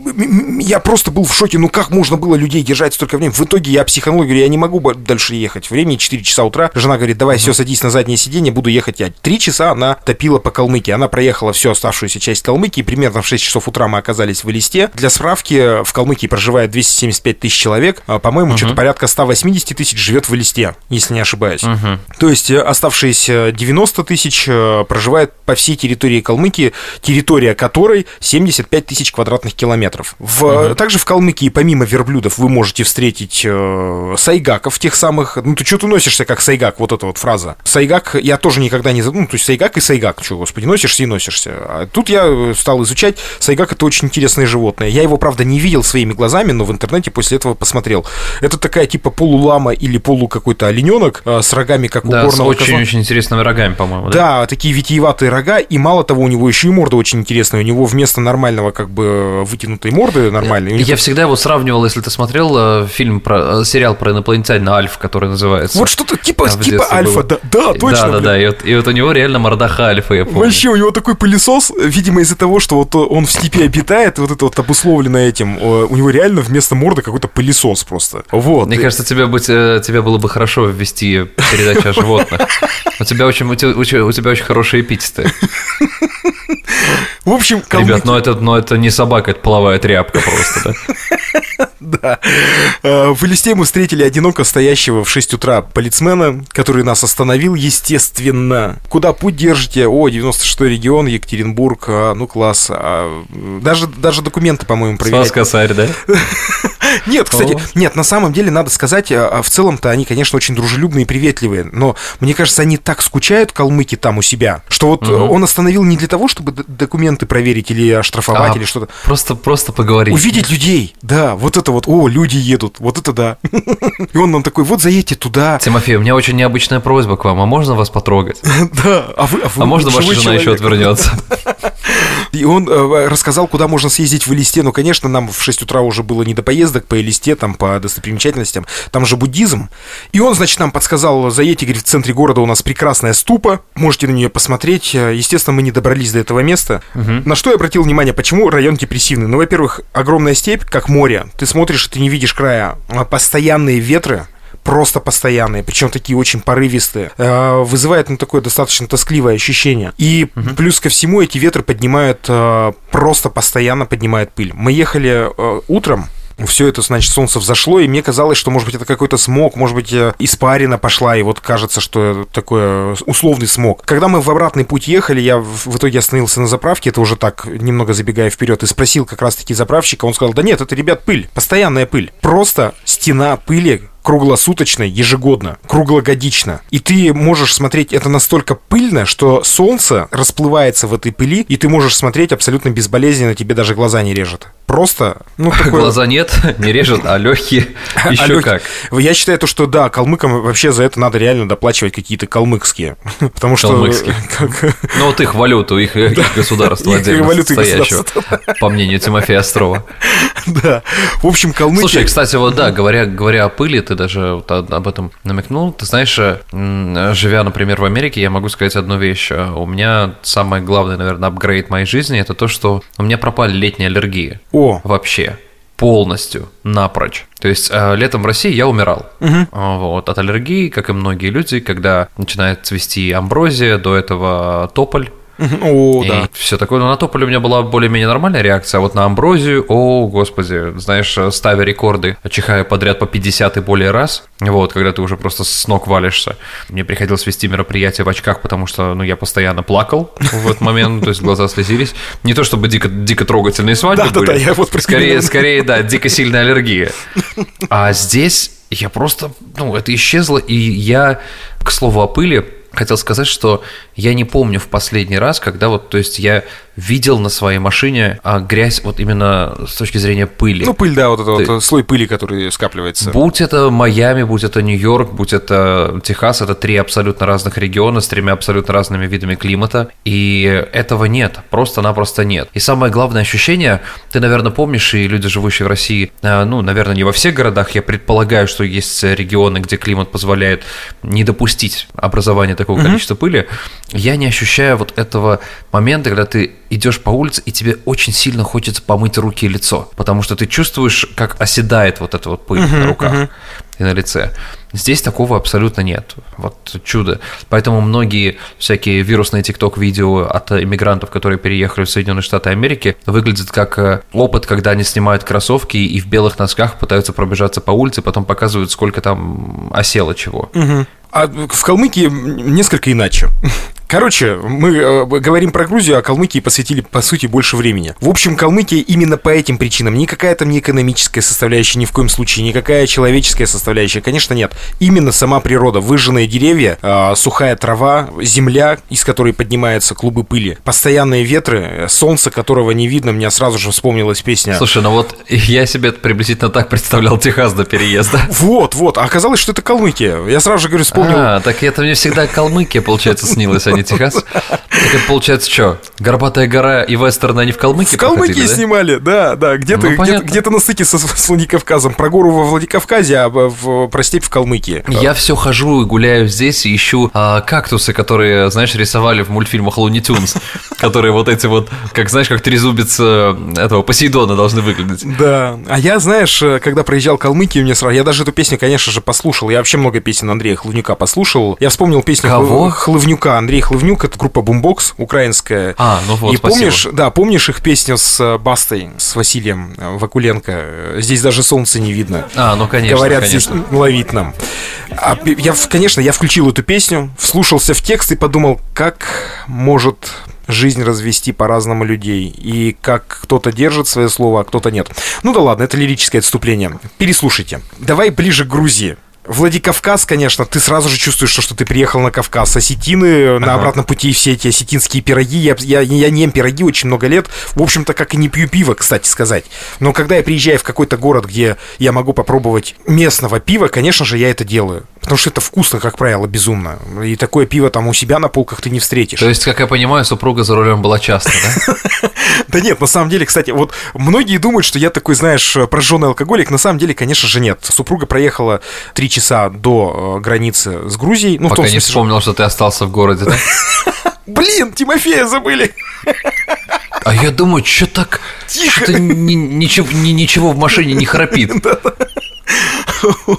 Speaker 1: я просто был в шоке, ну как можно было людей держать столько времени? В итоге я психанул, говорю, я не могу дальше ехать. Времени 4 часа утра. Жена говорит, давай, все, садись на заднее сиденье, буду ехать я. Три часа она топила по Калмыкии. Она проехала всю оставшуюся часть Калмыкии. Примерно в 6 часов утра мы оказались в Элисте. Для справки, в Калмыкии проживает 275 тысяч человек. А, по-моему, uh-huh. что-то порядка 180 тысяч живет в Элисте, если не ошибаюсь. Uh-huh. То есть э, оставшиеся 90 тысяч э, проживают по всей территории Калмыкии, территория которой 75 тысяч квадратных километров. В, угу. Также в Калмыкии, помимо верблюдов, вы можете встретить э, сайгаков тех самых. Ну, ты что ты носишься, как сайгак, вот эта вот фраза. Сайгак я тоже никогда не... Ну, то есть сайгак и сайгак, что, господи, носишься и носишься. А тут я э, стал изучать. Сайгак — это очень интересное животное. Я его, правда, не видел своими глазами, но в интернете после этого посмотрел. Это такая типа полулама или полу какой-то олененок э, с рогами, как
Speaker 2: да,
Speaker 1: у горного
Speaker 2: очень-очень интересными рогами, по-моему.
Speaker 1: Да? да, такие витиеватые рога, и мало того, у него еще и морда очень интересная. У него вместо нормального как бы вытянутой морды нормальной.
Speaker 2: Я, я всегда его сравнивал, если ты смотрел э, фильм про э, сериал про инопланетянина Альф, который называется.
Speaker 1: Вот что-то типа, типа Альфа, да, да, точно.
Speaker 2: Да, да, да. И вот, и вот у него реально мордаха Альфа, я помню.
Speaker 1: Вообще, у него такой пылесос, видимо, из-за того, что вот он в степи обитает, вот это вот обусловлено этим, у него реально вместо морды какой-то пылесос просто. Вот.
Speaker 2: Мне кажется, тебе, быть, э, тебе было бы хорошо ввести передачу о животных. У тебя очень, у тебя, у тебя очень хорошие эпитеты.
Speaker 1: В общем,
Speaker 2: калмыки... Ребят, но это, но это не собака, это половая тряпка просто,
Speaker 1: да? Да. Э, в Элисте мы встретили одиноко стоящего в 6 утра полицмена, который нас остановил, естественно. Куда путь держите? О, 96-й регион, Екатеринбург. А, ну, класс. А, даже, даже документы, по-моему, проверять.
Speaker 2: Спас косарь, да?
Speaker 1: Нет, кстати, нет, на самом деле надо сказать, а, а в целом-то они, конечно, очень дружелюбные и приветливые, но мне кажется, они так скучают калмыки там у себя, что вот он остановил не для того, чтобы документы проверить или оштрафовать или что-то.
Speaker 2: Просто, просто поговорить.
Speaker 1: Увидеть людей, да, вот это вот, о, люди едут, вот это да. И он нам такой, вот заедьте туда.
Speaker 2: Тимофей, у меня очень необычная просьба к вам, а можно вас потрогать?
Speaker 1: Да, а вы,
Speaker 2: а вы А можно ваша жена еще отвернется?
Speaker 1: И он э, рассказал, куда можно съездить в Элисте. Ну, конечно, нам в 6 утра уже было не до поездок по Элисте, там, по достопримечательностям. Там же буддизм. И он, значит, нам подсказал, заедьте, говорит, в центре города у нас прекрасная ступа, можете на нее посмотреть. Естественно, мы не добрались до этого места. Угу. На что я обратил внимание, почему район депрессивный? Ну, во-первых, огромная степь, как море. Ты смотришь, ты не видишь края. А постоянные ветры, просто постоянные, причем такие очень порывистые, э, вызывает ну, такое достаточно тоскливое ощущение. И угу. плюс ко всему эти ветры поднимают, э, просто постоянно поднимают пыль. Мы ехали э, утром, все это, значит, солнце взошло, и мне казалось, что, может быть, это какой-то смог, может быть, испарина пошла, и вот кажется, что такой условный смог. Когда мы в обратный путь ехали, я в итоге остановился на заправке, это уже так, немного забегая вперед, и спросил как раз-таки заправщика, он сказал, да нет, это, ребят, пыль, постоянная пыль. Просто стена пыли, круглосуточно, ежегодно, круглогодично. И ты можешь смотреть это настолько пыльно, что солнце расплывается в этой пыли, и ты можешь смотреть абсолютно безболезненно, тебе даже глаза не режет. Просто,
Speaker 2: ну, такое... Глаза нет, не режет, а легкие а еще а как.
Speaker 1: Я считаю то, что да, калмыкам вообще за это надо реально доплачивать какие-то калмыкские. Потому что... Калмыкские.
Speaker 2: Ну, вот их валюту, их, их государство отдельно состоящего, по мнению Тимофея Острова.
Speaker 1: Да. В общем, калмыки...
Speaker 2: Слушай, кстати, вот да, говоря, говоря о пыли, ты даже вот об этом намекнул. Ты знаешь, э, живя, например, в Америке, я могу сказать одну вещь. У меня самое главное, наверное, апгрейд моей жизни – это то, что у меня пропали летние аллергии.
Speaker 1: О!
Speaker 2: Вообще полностью, напрочь. То есть э, летом в России я умирал угу. вот, от аллергии, как и многие люди, когда начинает цвести амброзия, до этого тополь,
Speaker 1: о, и да.
Speaker 2: Все такое. Но на тополе у меня была более-менее нормальная реакция, а вот на амброзию, о, господи, знаешь, ставя рекорды, чихая подряд по 50 и более раз, вот, когда ты уже просто с ног валишься. Мне приходилось вести мероприятие в очках, потому что, ну, я постоянно плакал в этот момент, то есть глаза слезились. Не то чтобы дико, дико трогательные свадьбы были. Да, да, я вот скорее, скорее, да, дико сильная аллергия. А здесь я просто, ну, это исчезло, и я, к слову о пыли, хотел сказать, что я не помню в последний раз, когда вот, то есть я видел на своей машине а, грязь вот именно с точки зрения пыли.
Speaker 1: Ну, пыль, да, вот этот вот слой пыли, который скапливается.
Speaker 2: Будь это Майами, будь это Нью-Йорк, будь это Техас, это три абсолютно разных региона с тремя абсолютно разными видами климата, и этого нет, просто-напросто нет. И самое главное ощущение, ты, наверное, помнишь, и люди, живущие в России, а, ну, наверное, не во всех городах, я предполагаю, что есть регионы, где климат позволяет не допустить образования такого mm-hmm. количества пыли, я не ощущаю вот этого момента, когда ты идешь по улице, и тебе очень сильно хочется помыть руки и лицо, потому что ты чувствуешь, как оседает вот эта вот пыль uh-huh, на руках uh-huh. и на лице. Здесь такого абсолютно нет. Вот чудо. Поэтому многие всякие вирусные тикток-видео от иммигрантов, которые переехали в Соединенные Штаты Америки, выглядят как э, опыт, когда они снимают кроссовки и в белых носках пытаются пробежаться по улице, потом показывают, сколько там осело чего.
Speaker 1: Угу. А в Калмыкии несколько иначе. Короче, мы э, говорим про Грузию, а Калмыкии посвятили, по сути, больше времени. В общем, Калмыкия именно по этим причинам. Никакая там не экономическая составляющая, ни в коем случае, никакая человеческая составляющая. Конечно, нет. Именно сама природа. Выжженные деревья, э, сухая трава, земля, из которой поднимаются клубы пыли, постоянные ветры, солнце, которого не видно. Мне сразу же вспомнилась песня.
Speaker 2: Слушай, ну вот я себе приблизительно так представлял Техас до переезда.
Speaker 1: Вот, вот. А оказалось, что это Калмыкия. Я сразу же говорю, вспомнил.
Speaker 2: А, так это мне всегда Калмыкия, получается, снилась, а не Техас. Так это получается что? Горбатая гора и вестерн они в Калмыкии
Speaker 1: В Калмыкии снимали, да, да. Где-то ну, на стыке со, с Владикавказом. Про гору во Владикавказе, а в, про степь в Калмыкии.
Speaker 2: Я все хожу и гуляю здесь и ищу а, кактусы, которые, знаешь, рисовали в мультфильмах Луни Тюнс. Которые вот эти вот, как знаешь, как трезубец э, этого Посейдона должны выглядеть.
Speaker 1: Да. А я, знаешь, э, когда проезжал Калмыкию, мне сразу... Я даже эту песню, конечно же, послушал. Я вообще много песен Андрея Хлывнюка послушал. Я вспомнил песню
Speaker 2: Кого?
Speaker 1: Хлывнюка. Андрей Хлывнюк, это группа Boombox, украинская.
Speaker 2: А, ну вот,
Speaker 1: И спасибо. помнишь, да, помнишь их песню с э, Бастой, с Василием Вакуленко? Здесь даже солнца не видно.
Speaker 2: А, ну конечно.
Speaker 1: Говорят,
Speaker 2: конечно.
Speaker 1: здесь ловить нам. А я, конечно, я включил эту песню, вслушался в текст и подумал, как может жизнь развести по-разному людей. И как кто-то держит свое слово, а кто-то нет. Ну да ладно, это лирическое отступление. Переслушайте. Давай ближе к Грузии. Владикавказ, конечно, ты сразу же чувствуешь, что, что ты приехал на Кавказ. Осетины, ага. на обратном пути все эти осетинские пироги. Я, я, я не ем пироги очень много лет. В общем-то, как и не пью пиво, кстати сказать. Но когда я приезжаю в какой-то город, где я могу попробовать местного пива, конечно же, я это делаю. Потому что это вкусно, как правило, безумно. И такое пиво там у себя на полках ты не встретишь.
Speaker 2: То есть, как я понимаю, супруга за рулем была часто,
Speaker 1: да? Да нет, на самом деле, кстати, вот многие думают, что я такой, знаешь, прожженный алкоголик. На самом деле, конечно же, нет. Супруга проехала три часа до э, границы с Грузией.
Speaker 2: Ну, Пока не вспомнил, что ты остался в городе, да?
Speaker 1: Блин, Тимофея забыли.
Speaker 2: А я думаю, что так... Тихо. Что ничего, ничего в машине не храпит.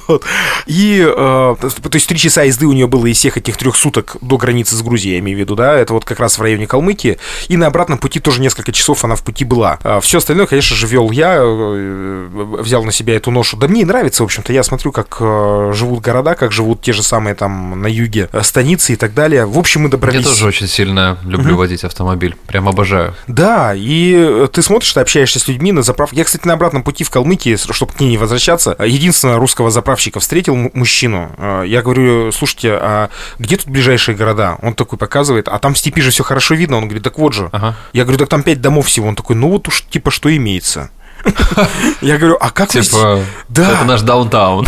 Speaker 1: Вот. И, э, то есть, три часа езды у нее было из всех этих трех суток до границы с Грузией, я имею в виду, да, это вот как раз в районе Калмыкии. И на обратном пути тоже несколько часов она в пути была. А все остальное, конечно же, вел я, э, взял на себя эту ношу. Да мне и нравится, в общем-то, я смотрю, как э, живут города, как живут те же самые там на юге э, станицы и так далее. В общем, мы добрались...
Speaker 2: Я тоже очень сильно люблю угу. водить автомобиль, прям обожаю.
Speaker 1: Да, и ты смотришь, ты общаешься с людьми на заправке. Я, кстати, на обратном пути в Калмыкии, чтобы к ней не возвращаться, единственное русского заправщика встретил мужчину. Э, я говорю, слушайте, а где тут ближайшие города? Он такой показывает, а там в степи же все хорошо видно. Он говорит, так вот же. Ага. Я говорю, так там пять домов всего. Он такой, ну вот уж типа что имеется. Я говорю, а как
Speaker 2: типа,
Speaker 1: вы...
Speaker 2: Да. Это наш даунтаун.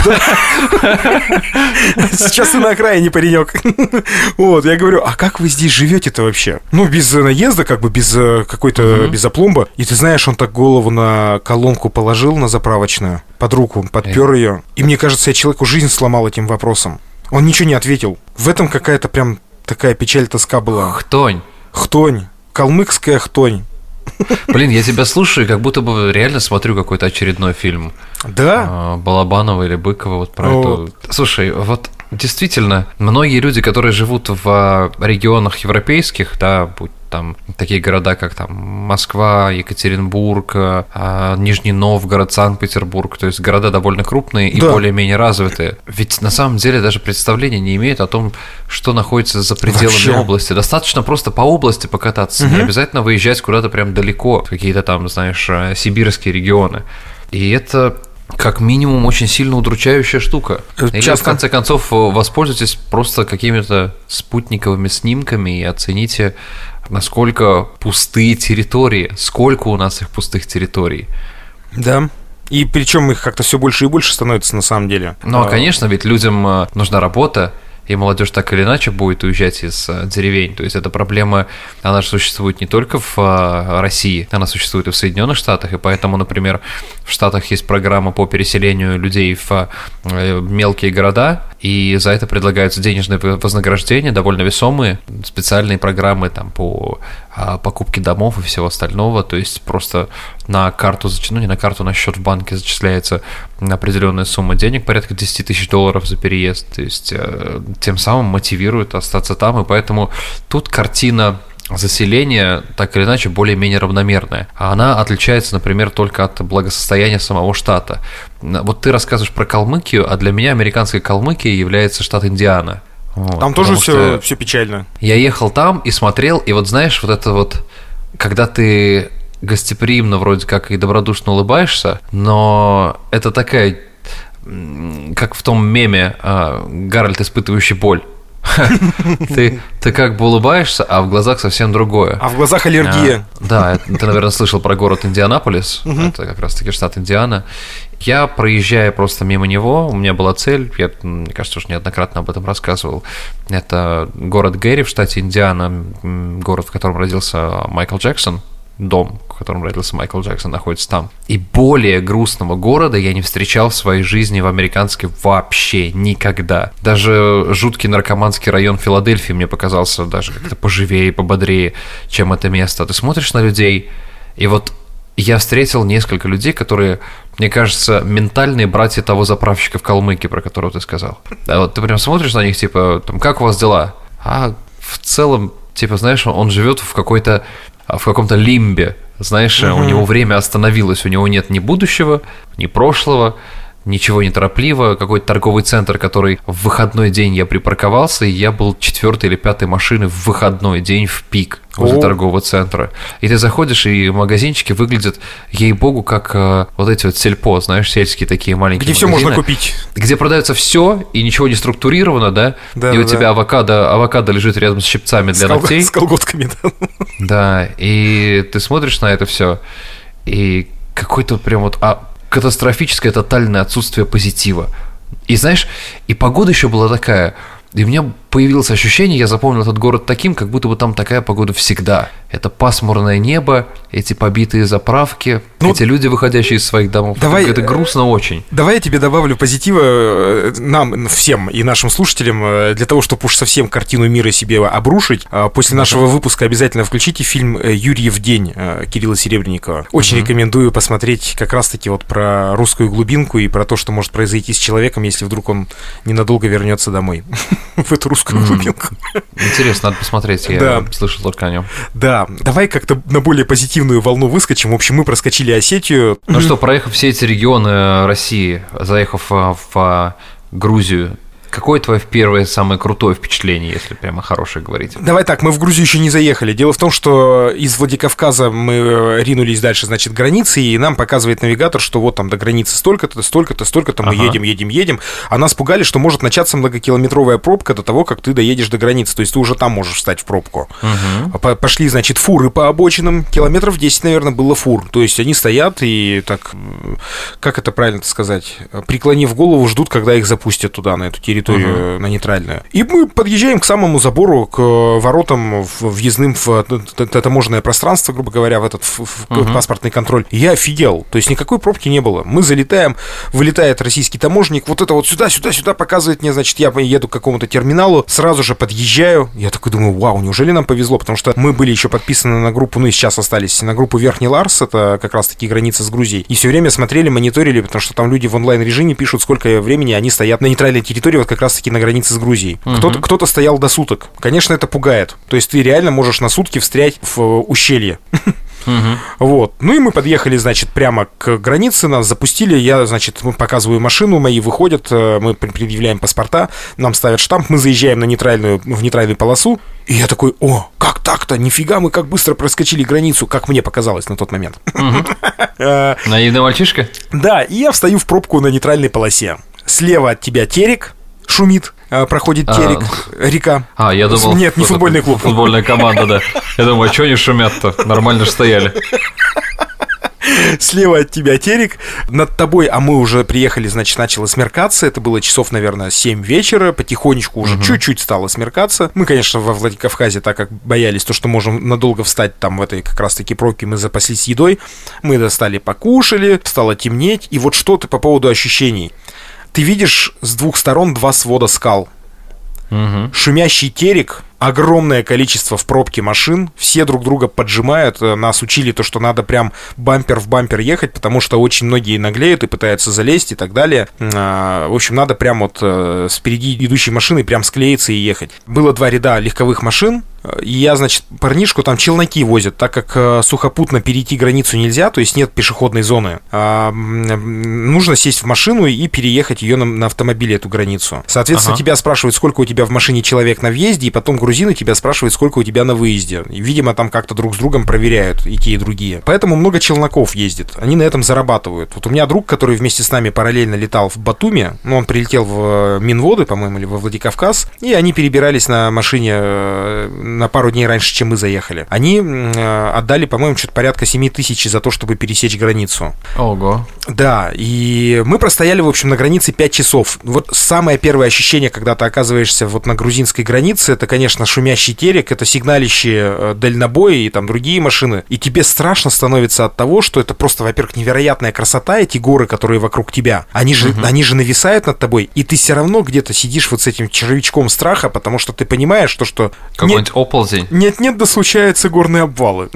Speaker 1: Сейчас ты на окраине, паренек. Вот, я говорю, а как вы здесь живете-то вообще? Ну, без наезда, как бы, без э, какой-то, без опломба. И ты знаешь, он так голову на колонку положил на заправочную, под руку, подпер ее. И мне кажется, я человеку жизнь сломал этим вопросом. Он ничего не ответил. В этом какая-то прям такая печаль, тоска была.
Speaker 2: Хтонь.
Speaker 1: Хтонь. Калмыкская хтонь.
Speaker 2: Блин, я тебя слушаю, как будто бы реально смотрю какой-то очередной фильм.
Speaker 1: Да?
Speaker 2: А, Балабанова или Быкова вот про вот. эту. Слушай, вот действительно, многие люди, которые живут в регионах европейских, да, будь там такие города, как там Москва, Екатеринбург, а, Нижний Новгород, Санкт-Петербург, то есть города довольно крупные и да. более-менее развитые. Ведь на самом деле даже представления не имеют о том, что находится за пределами Вообще. области. Достаточно просто по области покататься, угу. не обязательно выезжать куда-то прям далеко, какие-то там, знаешь, сибирские регионы. И это как минимум очень сильно удручающая штука. Часто. Или в конце концов воспользуйтесь просто какими-то спутниковыми снимками и оцените насколько пустые территории, сколько у нас их пустых территорий.
Speaker 1: Да. И причем их как-то все больше и больше становится на самом деле.
Speaker 2: Ну, а, конечно, ведь людям э, нужна работа, и молодежь так или иначе будет уезжать из э, деревень. То есть эта проблема, она же существует не только в э, России, она существует и в Соединенных Штатах, и поэтому, например, в Штатах есть программа по переселению людей в мелкие города, и за это предлагаются денежные вознаграждения, довольно весомые, специальные программы там по а, покупке домов и всего остального, то есть просто на карту, ну не на карту, на счет в банке зачисляется определенная сумма денег, порядка 10 тысяч долларов за переезд, то есть э, тем самым мотивирует остаться там, и поэтому тут картина заселение так или иначе более-менее равномерное. А она отличается, например, только от благосостояния самого штата. Вот ты рассказываешь про Калмыкию, а для меня американской Калмыкией является штат Индиана.
Speaker 1: Вот, там тоже все, все печально.
Speaker 2: Я ехал там и смотрел, и вот знаешь, вот это вот, когда ты гостеприимно вроде как и добродушно улыбаешься, но это такая, как в том меме а, Гарольд, испытывающий боль. Ты, ты как бы улыбаешься, а в глазах совсем другое.
Speaker 1: А в глазах аллергия.
Speaker 2: А, да, ты, наверное, слышал про город Индианаполис. Это как раз-таки штат Индиана. Я, проезжая просто мимо него, у меня была цель, я, мне кажется, уже неоднократно об этом рассказывал. Это город Гэри в штате Индиана, город, в котором родился Майкл Джексон дом, в котором родился Майкл Джексон, находится там. И более грустного города я не встречал в своей жизни в американской вообще никогда. Даже жуткий наркоманский район Филадельфии мне показался даже как-то поживее, пободрее, чем это место. Ты смотришь на людей, и вот я встретил несколько людей, которые, мне кажется, ментальные братья того заправщика в Калмыке, про которого ты сказал. А вот ты прям смотришь на них, типа, там, как у вас дела? А в целом, типа, знаешь, он живет в какой-то в каком-то лимбе. Знаешь, угу. у него время остановилось, у него нет ни будущего, ни прошлого, ничего не торопливо, какой-то торговый центр, который в выходной день я припарковался, и я был четвертой или пятой машины в выходной день в пик. Возле О. торгового центра. И ты заходишь, и магазинчики выглядят, ей-богу, как э, вот эти вот сельпо, знаешь, сельские такие маленькие
Speaker 1: Где магазины, все можно купить.
Speaker 2: Где продается все, и ничего не структурировано, да? да и да, у тебя да. авокадо, авокадо лежит рядом с щипцами для с ногтей.
Speaker 1: С колготками, да.
Speaker 2: Да, и ты смотришь на это все, и какой-то прям вот а, катастрофическое тотальное отсутствие позитива. И знаешь, и погода еще была такая, и у меня появилось ощущение, я запомнил этот город таким, как будто бы там такая погода всегда. Это пасмурное небо, эти побитые заправки, ну, эти люди, выходящие из своих домов.
Speaker 1: Давай,
Speaker 2: это, это грустно очень.
Speaker 1: Давай я тебе добавлю позитива э, нам, всем и нашим слушателям, э, для того, чтобы уж совсем картину мира себе обрушить. После нашего выпуска обязательно включите фильм э, «Юрьев день» Кирилла Серебренникова. Очень угу. рекомендую посмотреть как раз-таки вот про русскую глубинку и про то, что может произойти с человеком, если вдруг он ненадолго вернется домой в эту русскую глубинку.
Speaker 2: Интересно, надо посмотреть, я слышал только о нем.
Speaker 1: Да, давай как-то на более позитивную волну выскочим. В общем, мы проскочили Осетию.
Speaker 2: Ну что, проехав все эти регионы России, заехав в Грузию, Какое твое первое самое крутое впечатление, если прямо хорошее говорить?
Speaker 1: Давай так, мы в Грузию еще не заехали. Дело в том, что из Владикавказа мы э, ринулись дальше, значит, границы, и нам показывает навигатор, что вот там до границы столько-то, столько-то, столько-то, мы ага. едем, едем, едем. А нас пугали, что может начаться многокилометровая пробка до того, как ты доедешь до границы. То есть ты уже там можешь встать в пробку. Угу. Пошли, значит, фуры по обочинам. Километров 10, наверное, было фур. То есть они стоят и так, как это правильно сказать, преклонив голову, ждут, когда их запустят туда, на эту территорию территорию, угу. на нейтральную. И мы подъезжаем к самому забору, к воротам въездным в таможенное пространство, грубо говоря, в этот в, угу. паспортный контроль. Я офигел. То есть никакой пробки не было. Мы залетаем, вылетает российский таможенник, вот это вот сюда, сюда, сюда показывает мне, значит, я еду к какому-то терминалу, сразу же подъезжаю. Я такой думаю, вау, неужели нам повезло? Потому что мы были еще подписаны на группу, ну и сейчас остались, на группу Верхний Ларс, это как раз таки граница с Грузией. И все время смотрели, мониторили, потому что там люди в онлайн-режиме пишут, сколько времени они стоят на нейтральной территории, вот как раз-таки на границе с Грузией. Угу. Кто-то, кто-то стоял до суток. Конечно, это пугает. То есть ты реально можешь на сутки встрять в э, ущелье. Угу. Вот. Ну и мы подъехали, значит, прямо к границе, нас запустили. Я, значит, показываю машину, мои выходят, э, мы предъявляем паспорта, нам ставят штамп, мы заезжаем на нейтральную, в нейтральную полосу. И я такой, о, как так-то? Нифига, мы как быстро проскочили границу, как мне показалось на тот момент.
Speaker 2: Наивный мальчишка?
Speaker 1: Да, и я встаю в пробку на нейтральной полосе. Слева от тебя терек, шумит, а, проходит а, терек, а, река.
Speaker 2: А, я думал...
Speaker 1: Нет, не футбольный клуб.
Speaker 2: Футбольная команда, да. Я думаю, а что они шумят-то? Нормально же стояли.
Speaker 1: Слева от тебя терек, над тобой, а мы уже приехали, значит, начало смеркаться, это было часов, наверное, 7 вечера, потихонечку уже угу. чуть-чуть стало смеркаться. Мы, конечно, во Владикавказе, так как боялись то, что можем надолго встать там в этой как раз-таки пробке, мы запаслись едой, мы достали, покушали, стало темнеть, и вот что ты по поводу ощущений – ты видишь с двух сторон два свода скал. Угу. Шумящий терек, огромное количество в пробке машин, все друг друга поджимают, э, нас учили то, что надо прям бампер в бампер ехать, потому что очень многие наглеют и пытаются залезть и так далее. А, в общем, надо прям вот э, спереди идущей машины прям склеиться и ехать. Было два ряда легковых машин, я, значит, парнишку там челноки возят, так как э, сухопутно перейти границу нельзя, то есть нет пешеходной зоны. А, нужно сесть в машину и переехать ее на, на автомобиле, эту границу. Соответственно, ага. тебя спрашивают, сколько у тебя в машине человек на въезде, и потом грузины тебя спрашивают, сколько у тебя на выезде. И, видимо, там как-то друг с другом проверяют и те, и другие. Поэтому много челноков ездит. Они на этом зарабатывают. Вот у меня друг, который вместе с нами параллельно летал в Батуми, ну, он прилетел в э, Минводы, по-моему, или во Владикавказ, и они перебирались на машине э, на пару дней раньше, чем мы заехали. Они э, отдали, по-моему, что-то порядка 7 тысяч за то, чтобы пересечь границу.
Speaker 2: Ого.
Speaker 1: Да, и мы простояли, в общем, на границе 5 часов. Вот самое первое ощущение, когда ты оказываешься вот на грузинской границе, это, конечно, шумящий терек, это сигналище э, дальнобоя и там другие машины. И тебе страшно становится от того, что это просто, во-первых, невероятная красота, эти горы, которые вокруг тебя. Они же, угу. они же нависают над тобой, и ты все равно где-то сидишь вот с этим червячком страха, потому что ты понимаешь, то, что...
Speaker 2: Какой-нибудь оползень.
Speaker 1: Нет-нет, да случаются горные обвалы.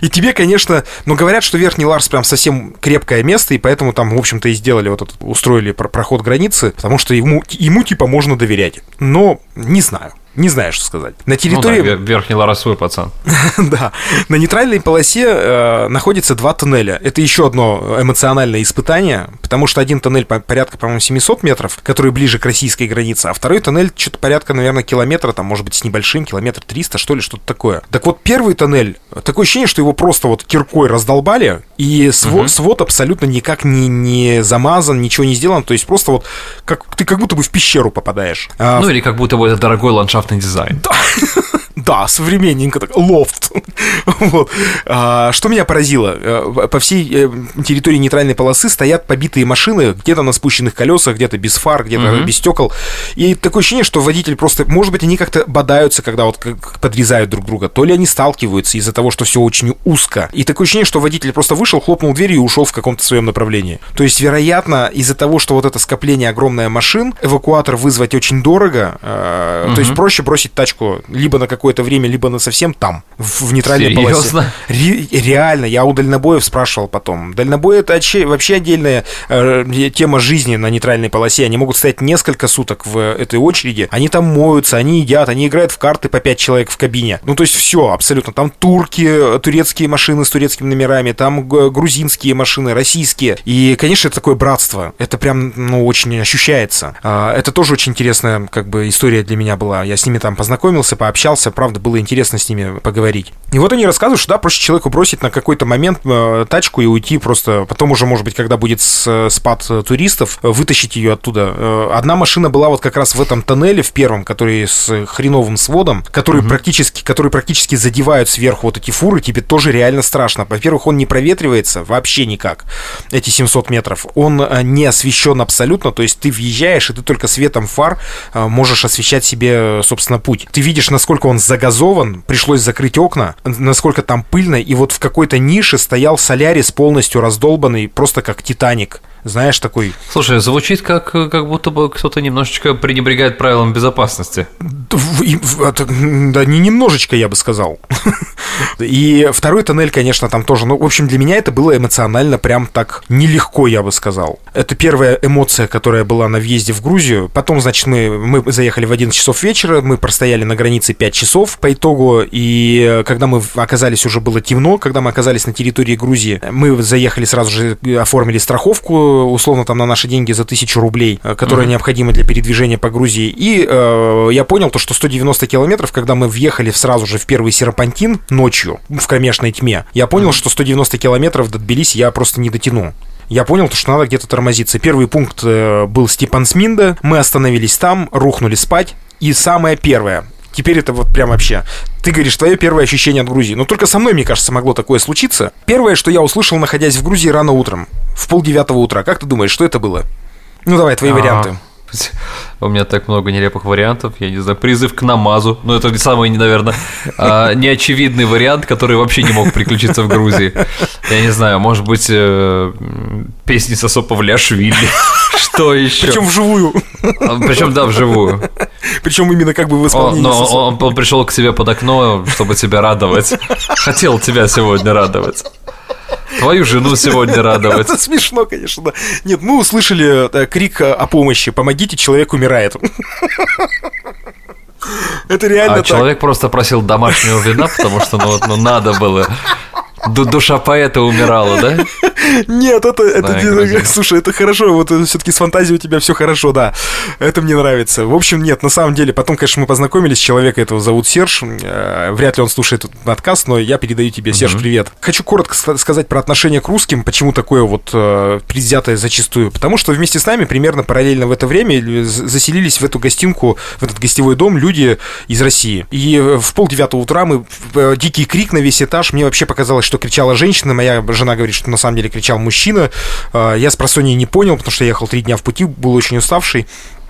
Speaker 1: И тебе, конечно, но говорят, что Верхний Ларс прям совсем крепкое место, и поэтому там, в общем-то, и сделали вот этот, устроили проход границы, потому что ему, ему типа можно доверять. Но не знаю. Не знаю, что сказать. На территории...
Speaker 2: Ну, да, верхний ларосвой пацан.
Speaker 1: да. На нейтральной полосе э, находится два тоннеля. Это еще одно эмоциональное испытание, потому что один тоннель порядка, по-моему, 700 метров, который ближе к российской границе, а второй тоннель что-то порядка, наверное, километра, там, может быть, с небольшим, километр 300, что ли, что-то такое. Так вот, первый тоннель, такое ощущение, что его просто вот киркой раздолбали, и свод, угу. свод абсолютно никак не, не замазан, ничего не сделан, то есть просто вот как, ты как будто бы в пещеру попадаешь.
Speaker 2: А, ну, или как будто бы это дорогой ландшафтный дизайн.
Speaker 1: Да. Да, современненько так, лофт. вот. а, что меня поразило? Э, по всей э, территории нейтральной полосы стоят побитые машины, где-то на спущенных колесах, где-то без фар, где-то mm-hmm. без стекол. И такое ощущение, что водитель просто, может быть, они как-то бодаются, когда вот подрезают друг друга, то ли они сталкиваются из-за того, что все очень узко. И такое ощущение, что водитель просто вышел, хлопнул дверью и ушел в каком-то своем направлении. То есть, вероятно, из-за того, что вот это скопление огромное машин, эвакуатор вызвать очень дорого, э, mm-hmm. то есть проще бросить тачку либо на какой какое-то время, либо на совсем там, в, в нейтральной Серьезно? полосе. Ре- реально, я у дальнобоев спрашивал потом. Дальнобой это вообще отдельная э, тема жизни на нейтральной полосе. Они могут стоять несколько суток в этой очереди. Они там моются, они едят, они играют в карты по 5 человек в кабине. Ну, то есть все, абсолютно. Там турки, турецкие машины с турецкими номерами, там грузинские машины, российские. И, конечно, это такое братство. Это прям, ну, очень ощущается. А, это тоже очень интересная, как бы, история для меня была. Я с ними там познакомился, пообщался, правда, было интересно с ними поговорить. И вот они рассказывают, что да, проще человеку бросить на какой-то момент э, тачку и уйти просто, потом уже, может быть, когда будет спад туристов, вытащить ее оттуда. Э, одна машина была вот как раз в этом тоннеле, в первом, который с хреновым сводом, который угу. практически, который практически задевают сверху вот эти фуры, тебе тоже реально страшно. Во-первых, он не проветривается вообще никак, эти 700 метров. Он э, не освещен абсолютно, то есть ты въезжаешь, и ты только светом фар можешь освещать себе, собственно, путь. Ты видишь, насколько он загазован, пришлось закрыть окна, насколько там пыльно, и вот в какой-то нише стоял солярис полностью раздолбанный, просто как Титаник знаешь, такой...
Speaker 2: Слушай, звучит как, как будто бы кто-то немножечко пренебрегает правилам безопасности.
Speaker 1: Да не немножечко, я бы сказал. И второй тоннель, конечно, там тоже. Ну, в общем, для меня это было эмоционально прям так нелегко, я бы сказал. Это первая эмоция, которая была на въезде в Грузию. Потом, значит, мы, мы заехали в 11 часов вечера, мы простояли на границе 5 часов по итогу, и когда мы оказались, уже было темно, когда мы оказались на территории Грузии, мы заехали сразу же, оформили страховку условно там на наши деньги за тысячу рублей, э, которые mm-hmm. необходимы для передвижения по Грузии. И э, я понял то, что 190 километров, когда мы въехали сразу же в первый серпантин ночью в кромешной тьме, я понял, mm-hmm. что 190 километров до Тбилиси я просто не дотяну я понял, что надо где-то тормозиться. Первый пункт э, был Степан Сминда, мы остановились там, рухнули спать. И самое первое, теперь это вот прям вообще. Ты говоришь, твое первое ощущение от Грузии. Но только со мной, мне кажется, могло такое случиться. Первое, что я услышал, находясь в Грузии рано утром, в полдевятого утра. Как ты думаешь, что это было? Ну давай, твои а, варианты.
Speaker 2: У меня так много нелепых вариантов. Я не знаю, призыв к намазу. Ну, это самый, наверное, а, неочевидный вариант, который вообще не мог приключиться в Грузии. Я не знаю, может быть, э, песни Сосо Павлиашвили. Что еще?
Speaker 1: Причем вживую.
Speaker 2: А, Причем, да, вживую.
Speaker 1: Причем именно как бы в исполнении
Speaker 2: Но он, он пришел к себе под окно, чтобы тебя радовать. Хотел тебя сегодня радовать. Твою жену сегодня радовать.
Speaker 1: Это смешно, конечно, да. Нет, мы услышали э, крик о помощи. Помогите, человек умирает. Это реально а
Speaker 2: так. человек просто просил домашнего вина, потому что ну, ну надо было. Душа поэта умирала, да?
Speaker 1: Нет, это, это, слушай, это хорошо, вот э, все-таки с фантазией у тебя все хорошо, да. Это мне нравится. В общем, нет, на самом деле, потом, конечно, мы познакомились, человека этого зовут Серж, э, вряд ли он слушает этот подкаст, но я передаю тебе, Серж, привет. Хочу коротко сказать про отношение к русским, почему такое вот э, предвзятое зачастую. Потому что вместе с нами примерно параллельно в это время заселились в эту гостинку, в этот гостевой дом люди из России. И в полдевятого утра мы, дикий крик на весь этаж, мне вообще показалось, что кричала женщина, моя жена говорит, что на самом деле кричал мужчина. А, я с просонья не понял, потому что ехал три дня в пути, был очень уставший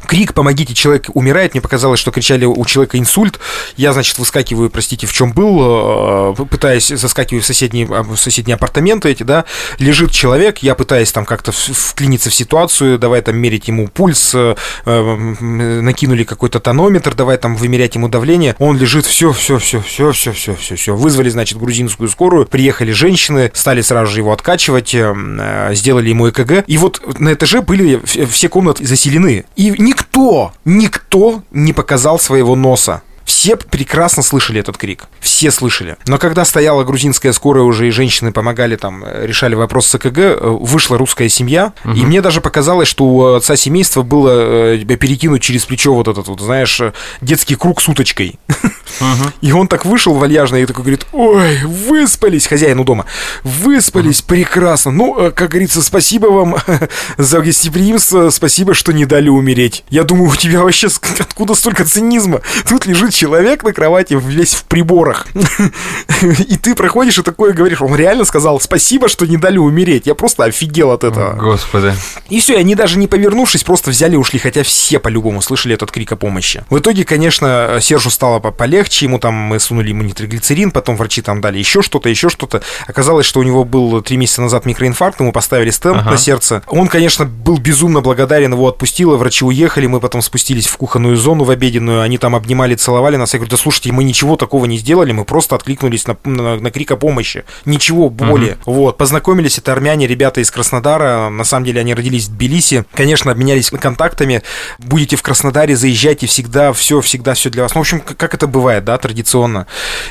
Speaker 1: крик «помогите, человек умирает», мне показалось, что кричали у человека инсульт. Я, значит, выскакиваю, простите, в чем был, э, пытаясь заскакиваю в соседние, а, в соседние апартаменты эти, да, лежит человек, я пытаюсь там как-то вклиниться в ситуацию, давай там мерить ему пульс, э, накинули какой-то тонометр, давай там вымерять ему давление, он лежит, все, все, все, все, все, все, все, все, вызвали, значит, грузинскую скорую, приехали женщины, стали сразу же его откачивать, э, сделали ему ЭКГ, и вот на этаже были все комнаты заселены, и ни никто, никто не показал своего носа. Все прекрасно слышали этот крик. Все слышали. Но когда стояла грузинская скорая уже, и женщины помогали там, э, решали вопрос с ЭКГ, э, вышла русская семья, угу. и мне даже показалось, что у отца семейства было перекинуть через плечо вот этот вот, знаешь, детский круг с уточкой. Угу. И он так вышел вальяжно и такой говорит, ой, выспались, хозяину дома, выспались угу. прекрасно. Ну, как говорится, спасибо вам за гостеприимство, спасибо, что не дали умереть. Я думаю, у тебя вообще откуда столько цинизма? Тут лежит человек на кровати весь в приборах. И ты проходишь и такое говоришь. Он реально сказал спасибо, что не дали умереть. Я просто офигел от этого.
Speaker 2: Господи.
Speaker 1: И все, они даже не повернувшись, просто взяли и ушли, хотя все по-любому слышали этот крик о помощи. В итоге, конечно, Сержу стало полегче, ему там мы сунули ему нитроглицерин, потом врачи там дали еще что-то, еще что-то. Оказалось, что у него был три месяца назад микроинфаркт, ему поставили стенд ага. на сердце. Он, конечно, был безумно благодарен, его отпустило, врачи уехали, мы потом спустились в кухонную зону в обеденную, они там обнимали, целовали нас. Я говорю, да слушайте, мы ничего такого не сделали, мы просто откликнулись на, на, на крик о помощи. Ничего более. Угу. Вот, познакомились, это армяне, ребята из Краснодара, на самом деле они родились в Тбилиси, конечно, обменялись контактами, будете в Краснодаре, заезжайте всегда, все, всегда все для вас. Ну, в общем, как это бывает, да, традиционно.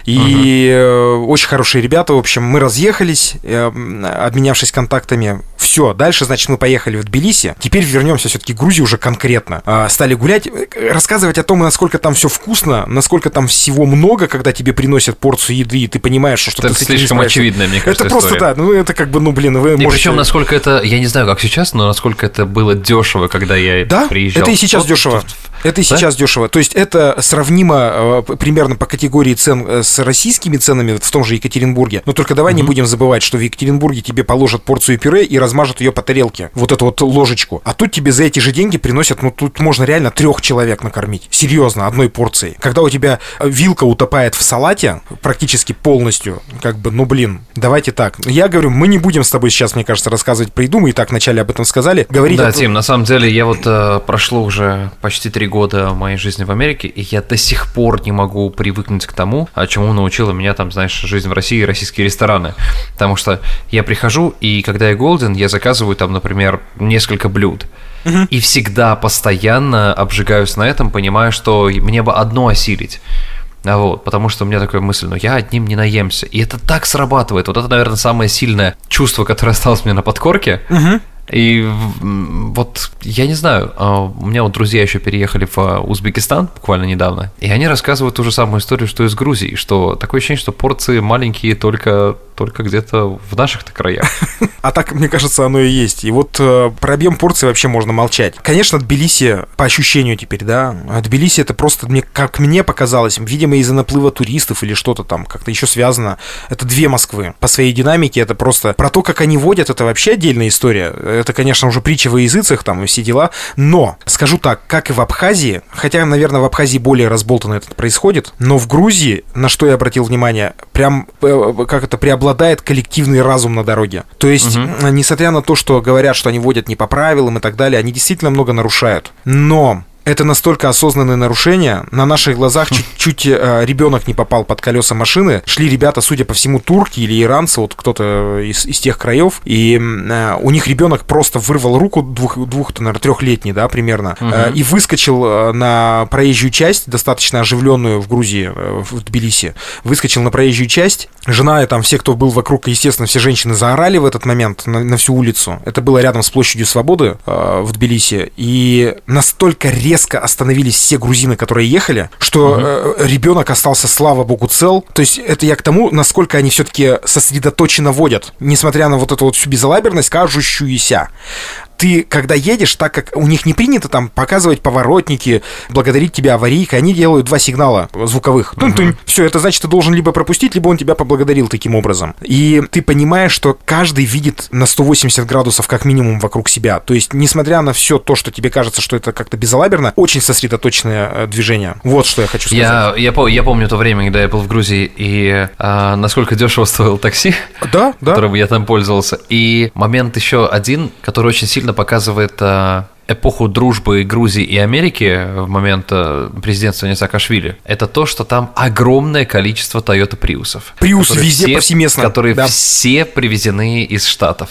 Speaker 1: И угу. очень хорошие ребята, в общем, мы разъехались, э, обменявшись контактами, все, дальше, значит, мы поехали в Тбилиси. Теперь вернемся все-таки в Грузию уже конкретно. А, стали гулять, рассказывать о том, насколько там все вкусно, насколько там всего много, когда тебе приносят порцию еды, и ты понимаешь, что
Speaker 2: это ты слишком очевидно, мне кажется.
Speaker 1: Это просто история. да, ну это как бы, ну блин, вы и можете.
Speaker 2: Причем насколько это, я не знаю, как сейчас, но насколько это было дешево, когда я
Speaker 1: да?
Speaker 2: приезжал.
Speaker 1: Это и сейчас вот, дешево. Это и да? сейчас дешево. То есть это сравнимо э, примерно по категории цен э, с российскими ценами в том же Екатеринбурге. Но только давай угу. не будем забывать, что в Екатеринбурге тебе положат порцию пюре и размажут ее по тарелке. Вот эту вот ложечку. А тут тебе за эти же деньги приносят, ну тут можно реально трех человек накормить. Серьезно, одной порцией. Когда у тебя вилка утопает в салате практически полностью, как бы, ну блин, давайте так. Я говорю, мы не будем с тобой сейчас, мне кажется, рассказывать про еду, мы и так вначале об этом сказали. Говорить
Speaker 2: да, о... Тим, на самом деле я вот э, прошло уже почти три года года моей жизни в Америке, и я до сих пор не могу привыкнуть к тому, чему научила меня там, знаешь, жизнь в России и российские рестораны. Потому что я прихожу, и когда я голден, я заказываю там, например, несколько блюд. И всегда постоянно обжигаюсь на этом, понимая, что мне бы одно осилить. А вот, потому что у меня такая мысль, ну я одним не наемся. И это так срабатывает. Вот это, наверное, самое сильное чувство, которое осталось мне на подкорке. Угу. И вот я не знаю, а, у меня вот друзья еще переехали в а, Узбекистан буквально недавно, и они рассказывают ту же самую историю, что из Грузии, что такое ощущение, что порции маленькие только только где-то в наших-то краях.
Speaker 1: А так, мне кажется, оно и есть. И вот э, про объем порции вообще можно молчать. Конечно, Тбилиси, по ощущению теперь, да, Тбилиси это просто, мне, как мне показалось, видимо, из-за наплыва туристов или что-то там как-то еще связано. Это две Москвы. По своей динамике это просто... Про то, как они водят, это вообще отдельная история. Это, конечно, уже притча во языцах там и все дела. Но, скажу так, как и в Абхазии, хотя, наверное, в Абхазии более разболтанно это происходит, но в Грузии, на что я обратил внимание, прям, э, как это, преобладает преобладает коллективный разум на дороге. То есть, угу. несмотря на то, что говорят, что они водят не по правилам и так далее, они действительно много нарушают. Но это настолько осознанное нарушение. На наших глазах чуть-чуть э, ребенок не попал под колеса машины. Шли ребята, судя по всему, турки или иранцы, вот кто-то из, из тех краев, и э, у них ребенок просто вырвал руку двух, двух наверное, трехлетний, да, примерно, угу. э, и выскочил э, на проезжую часть, достаточно оживленную в Грузии, э, в Тбилиси. Выскочил на проезжую часть. Жена и там все, кто был вокруг, естественно, все женщины заорали в этот момент на, на всю улицу. Это было рядом с площадью Свободы э, в Тбилиси. И настолько резко резко остановились все грузины, которые ехали, что угу. э, ребенок остался, слава богу, цел. То есть это я к тому, насколько они все-таки сосредоточенно водят, несмотря на вот эту вот всю безалаберность, кажущуюся ты, когда едешь, так как у них не принято там показывать поворотники, благодарить тебя аварийкой, они делают два сигнала звуковых. Uh-huh. Все, это значит, ты должен либо пропустить, либо он тебя поблагодарил таким образом. И ты понимаешь, что каждый видит на 180 градусов как минимум вокруг себя. То есть, несмотря на все то, что тебе кажется, что это как-то безалаберно, очень сосредоточенное э, движение. Вот что я хочу сказать.
Speaker 2: Я, я, я помню то время, когда я был в Грузии, и а, насколько дешево стоил такси,
Speaker 1: да, да.
Speaker 2: которым я там пользовался. И момент еще один, который очень сильно показывает а, эпоху дружбы Грузии и Америки в момент э, президентства Саакашвили, это то, что там огромное количество Toyota Приусов.
Speaker 1: Приус везде
Speaker 2: все,
Speaker 1: повсеместно.
Speaker 2: Которые
Speaker 1: да.
Speaker 2: все привезены из Штатов.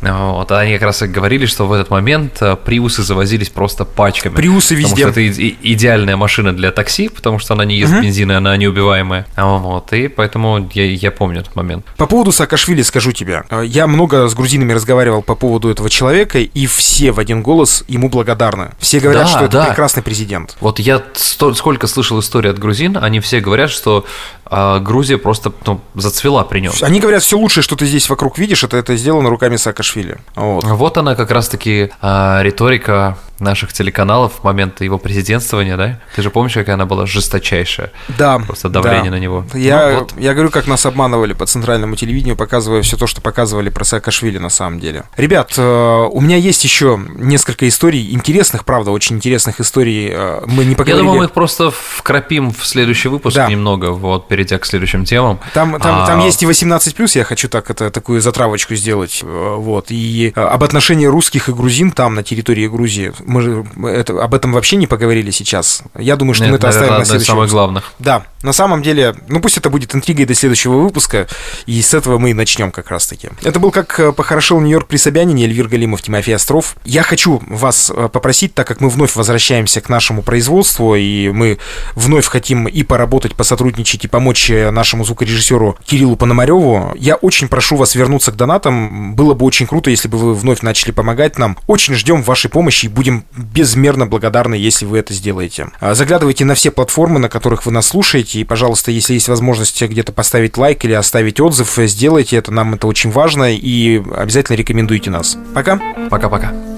Speaker 2: Вот, они как раз и говорили, что в этот момент э, приусы завозились просто пачками.
Speaker 1: Приусы везде.
Speaker 2: Потому что это идеальная машина для такси, потому что она не ест угу. бензин, и она неубиваемая. Вот, и поэтому я, я помню этот момент.
Speaker 1: По поводу Саакашвили скажу тебе. Я много с грузинами разговаривал по поводу этого человека, и все в один голос ему благодарны. Все говорят, да, что это да. прекрасный президент.
Speaker 2: Вот я сто, сколько слышал истории от грузин, они все говорят, что а Грузия просто ну, зацвела при нем.
Speaker 1: Они говорят, все лучшее, что ты здесь вокруг видишь, это, это сделано руками Саакашвили.
Speaker 2: Вот. вот она как раз-таки а, риторика наших телеканалов в момент его президентствования, да? Ты же помнишь, какая она была жесточайшая?
Speaker 1: Да.
Speaker 2: Просто давление
Speaker 1: да.
Speaker 2: на него.
Speaker 1: Я, ну, вот. я говорю, как нас обманывали по центральному телевидению, показывая все то, что показывали про Саакашвили на самом деле. Ребят, э, у меня есть еще несколько историй, интересных, правда, очень интересных историй. Э, мы не поговорили...
Speaker 2: Я думаю, мы их просто вкрапим в следующий выпуск да. немного, вот, перейдя к следующим темам.
Speaker 1: Там, там, а... там есть и 18+, я хочу так это, такую затравочку сделать, э, вот, и об отношении русских и грузин там, на территории Грузии мы это, об этом вообще не поговорили сейчас. Я думаю, что Нет, мы это наверное, оставим на следующий
Speaker 2: самых главных.
Speaker 1: Да, на самом деле, ну пусть это будет интригой до следующего выпуска, и с этого мы и начнем как раз-таки. Это был как э, похорошел Нью-Йорк при Собянине, Эльвир Галимов, Тимофей Остров. Я хочу вас э, попросить, так как мы вновь возвращаемся к нашему производству, и мы вновь хотим и поработать, посотрудничать, и помочь э, нашему звукорежиссеру Кириллу Пономареву, я очень прошу вас вернуться к донатам. Было бы очень круто, если бы вы вновь начали помогать нам. Очень ждем вашей помощи и будем безмерно благодарны, если вы это сделаете. А, заглядывайте на все платформы, на которых вы нас слушаете, и, пожалуйста, если есть возможность где-то поставить лайк или оставить отзыв, сделайте это, нам это очень важно, и обязательно рекомендуйте нас. Пока.
Speaker 2: Пока-пока.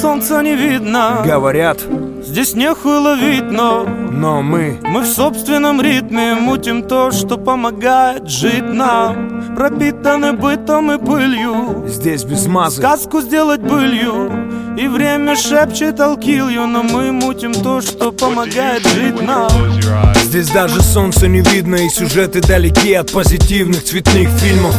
Speaker 3: Солнца не видно.
Speaker 1: Говорят,
Speaker 3: здесь нехуй ловить, но
Speaker 1: Но мы
Speaker 3: Мы в собственном ритме мутим то, что помогает жить нам. Пропитаны бытом и пылью.
Speaker 1: Здесь без мазы.
Speaker 3: Сказку сделать былью. И время шепчет you Но мы мутим то, что помогает жить нам.
Speaker 4: Здесь даже солнца не видно И сюжеты далеки от позитивных цветных фильмов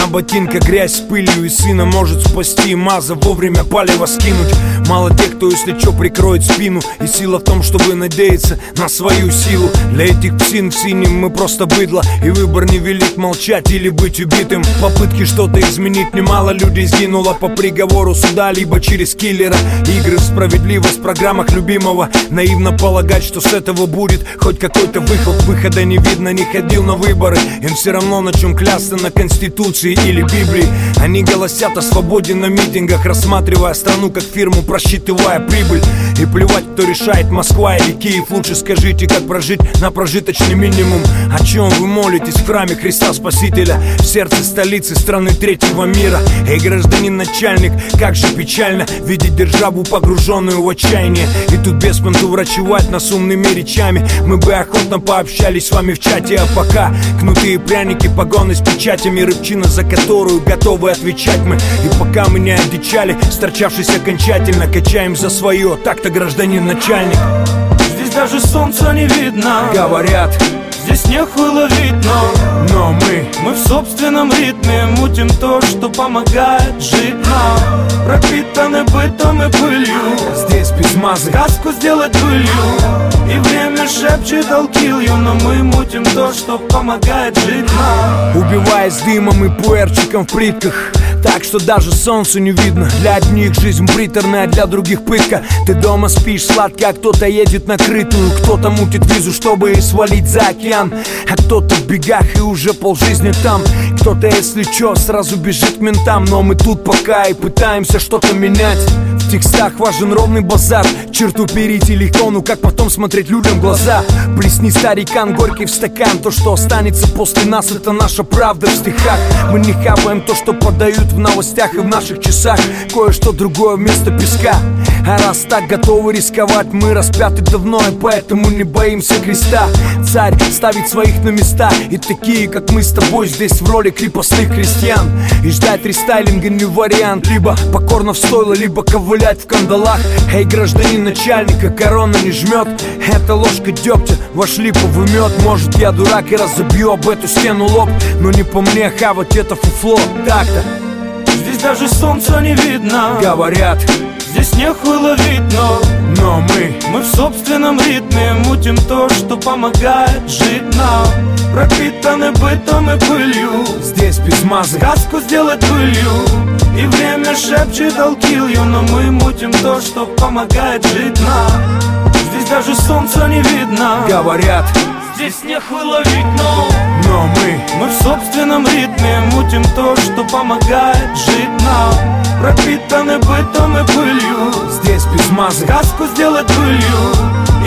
Speaker 4: на ботинках грязь с пылью и сына может спасти Маза вовремя палево скинуть. Мало тех, кто если чё прикроет спину. И сила в том, чтобы надеяться на свою силу. Для этих псин в синем мы просто быдло. И выбор не велит молчать или быть убитым. Попытки что-то изменить немало людей сгинуло По приговору суда, либо через киллера. Игры в справедливость в программах любимого. Наивно полагать, что с этого будет хоть какой-то выход. Выхода не видно, не ходил на выборы. Им все равно на чем клясться на Конституции Конституции или Библии. Они голосят о свободе на митингах Рассматривая страну как фирму, просчитывая прибыль. И плевать, кто решает, Москва или Киев. Лучше скажите, как прожить на прожиточный минимум. О чем вы молитесь в храме Христа Спасителя? В сердце столицы страны третьего мира. Эй, гражданин начальник, как же печально Видеть державу погруженную в отчаяние. И тут без понту врачевать нас умными речами. Мы бы охотно пообщались с вами в чате А пока кнутые пряники, погоны с печатями Рыбчина за которую готовы отвечать мы. И пока мы не одичали, сторчавшись окончательно Качаем за свое, так-то гражданин начальник.
Speaker 3: Здесь даже солнца не видно.
Speaker 4: Говорят,
Speaker 3: Нехуй ловить, но
Speaker 4: Но мы
Speaker 3: Мы в собственном ритме мутим то, что помогает жить. Нам Пропитаны бытом и пылью.
Speaker 4: Здесь без мазы
Speaker 3: Сказку сделать былью. И время шепчет I'll Но мы мутим то, что помогает жить. Нам
Speaker 4: Убиваясь дымом и пуэрчиком в плитках так что даже солнцу не видно. Для одних жизнь приторная, для других пытка. Ты дома спишь сладко, а кто-то едет на крытую. Кто-то мутит визу, чтобы свалить за океан. А кто-то в бегах и уже полжизни там. Кто-то, если чё, сразу бежит к ментам. Но мы тут пока и пытаемся что-то менять. В текстах важен ровный базар. Черту перейти легко, ну как потом смотреть людям в глаза. Плесни старикан горький в стакан. То, что останется после нас, это наша правда в стихах. Мы не хаваем то, что подают в новостях и в наших часах. Кое-что другое вместо песка. А раз так готовы рисковать Мы распяты давно и поэтому не боимся креста. Царь ставит своих на места И такие, как мы с тобой здесь в роли крепостных крестьян. И ждать рестайлинга не вариант. Либо покорно в стойло, либо ковылять в кандалах. Эй, гражданин начальника, корона не жмет. Это ложка дегтя, ваш липовый мед Может я дурак и разобью об эту стену лоб. Но не по мне хавать это фуфло. Так-то
Speaker 3: Здесь даже солнца не видно.
Speaker 4: Говорят,
Speaker 3: Здесь нехуй ловить, но
Speaker 4: но мы
Speaker 3: Мы в собственном ритме мутим то, что помогает жить нам. Пропитаны бытом и пылью.
Speaker 4: здесь без мазы.
Speaker 3: Сказку сделать пылью И время шепчет I'll kill you Но мы мутим то, что помогает жить нам. Здесь даже солнца не видно.
Speaker 4: Говорят,
Speaker 3: Здесь нехуй ловить, но
Speaker 4: но мы
Speaker 3: Мы в собственном ритме мутим то, что помогает жить нам. Пропитаны бытом и пылью.
Speaker 4: Здесь без мазы
Speaker 3: Сказку сделать пылью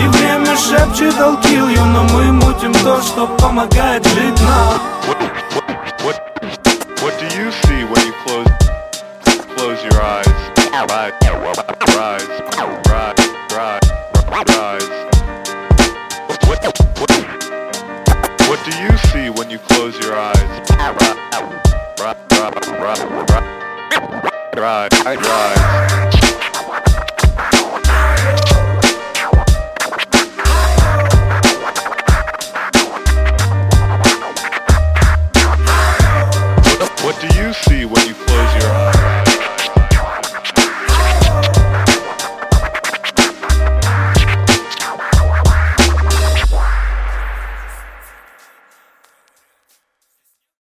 Speaker 3: И время шепчет you Но мы мутим то, что помогает жить нам.
Speaker 5: What what do you see when you close close your eyes? you close your eyes. Dry, dry.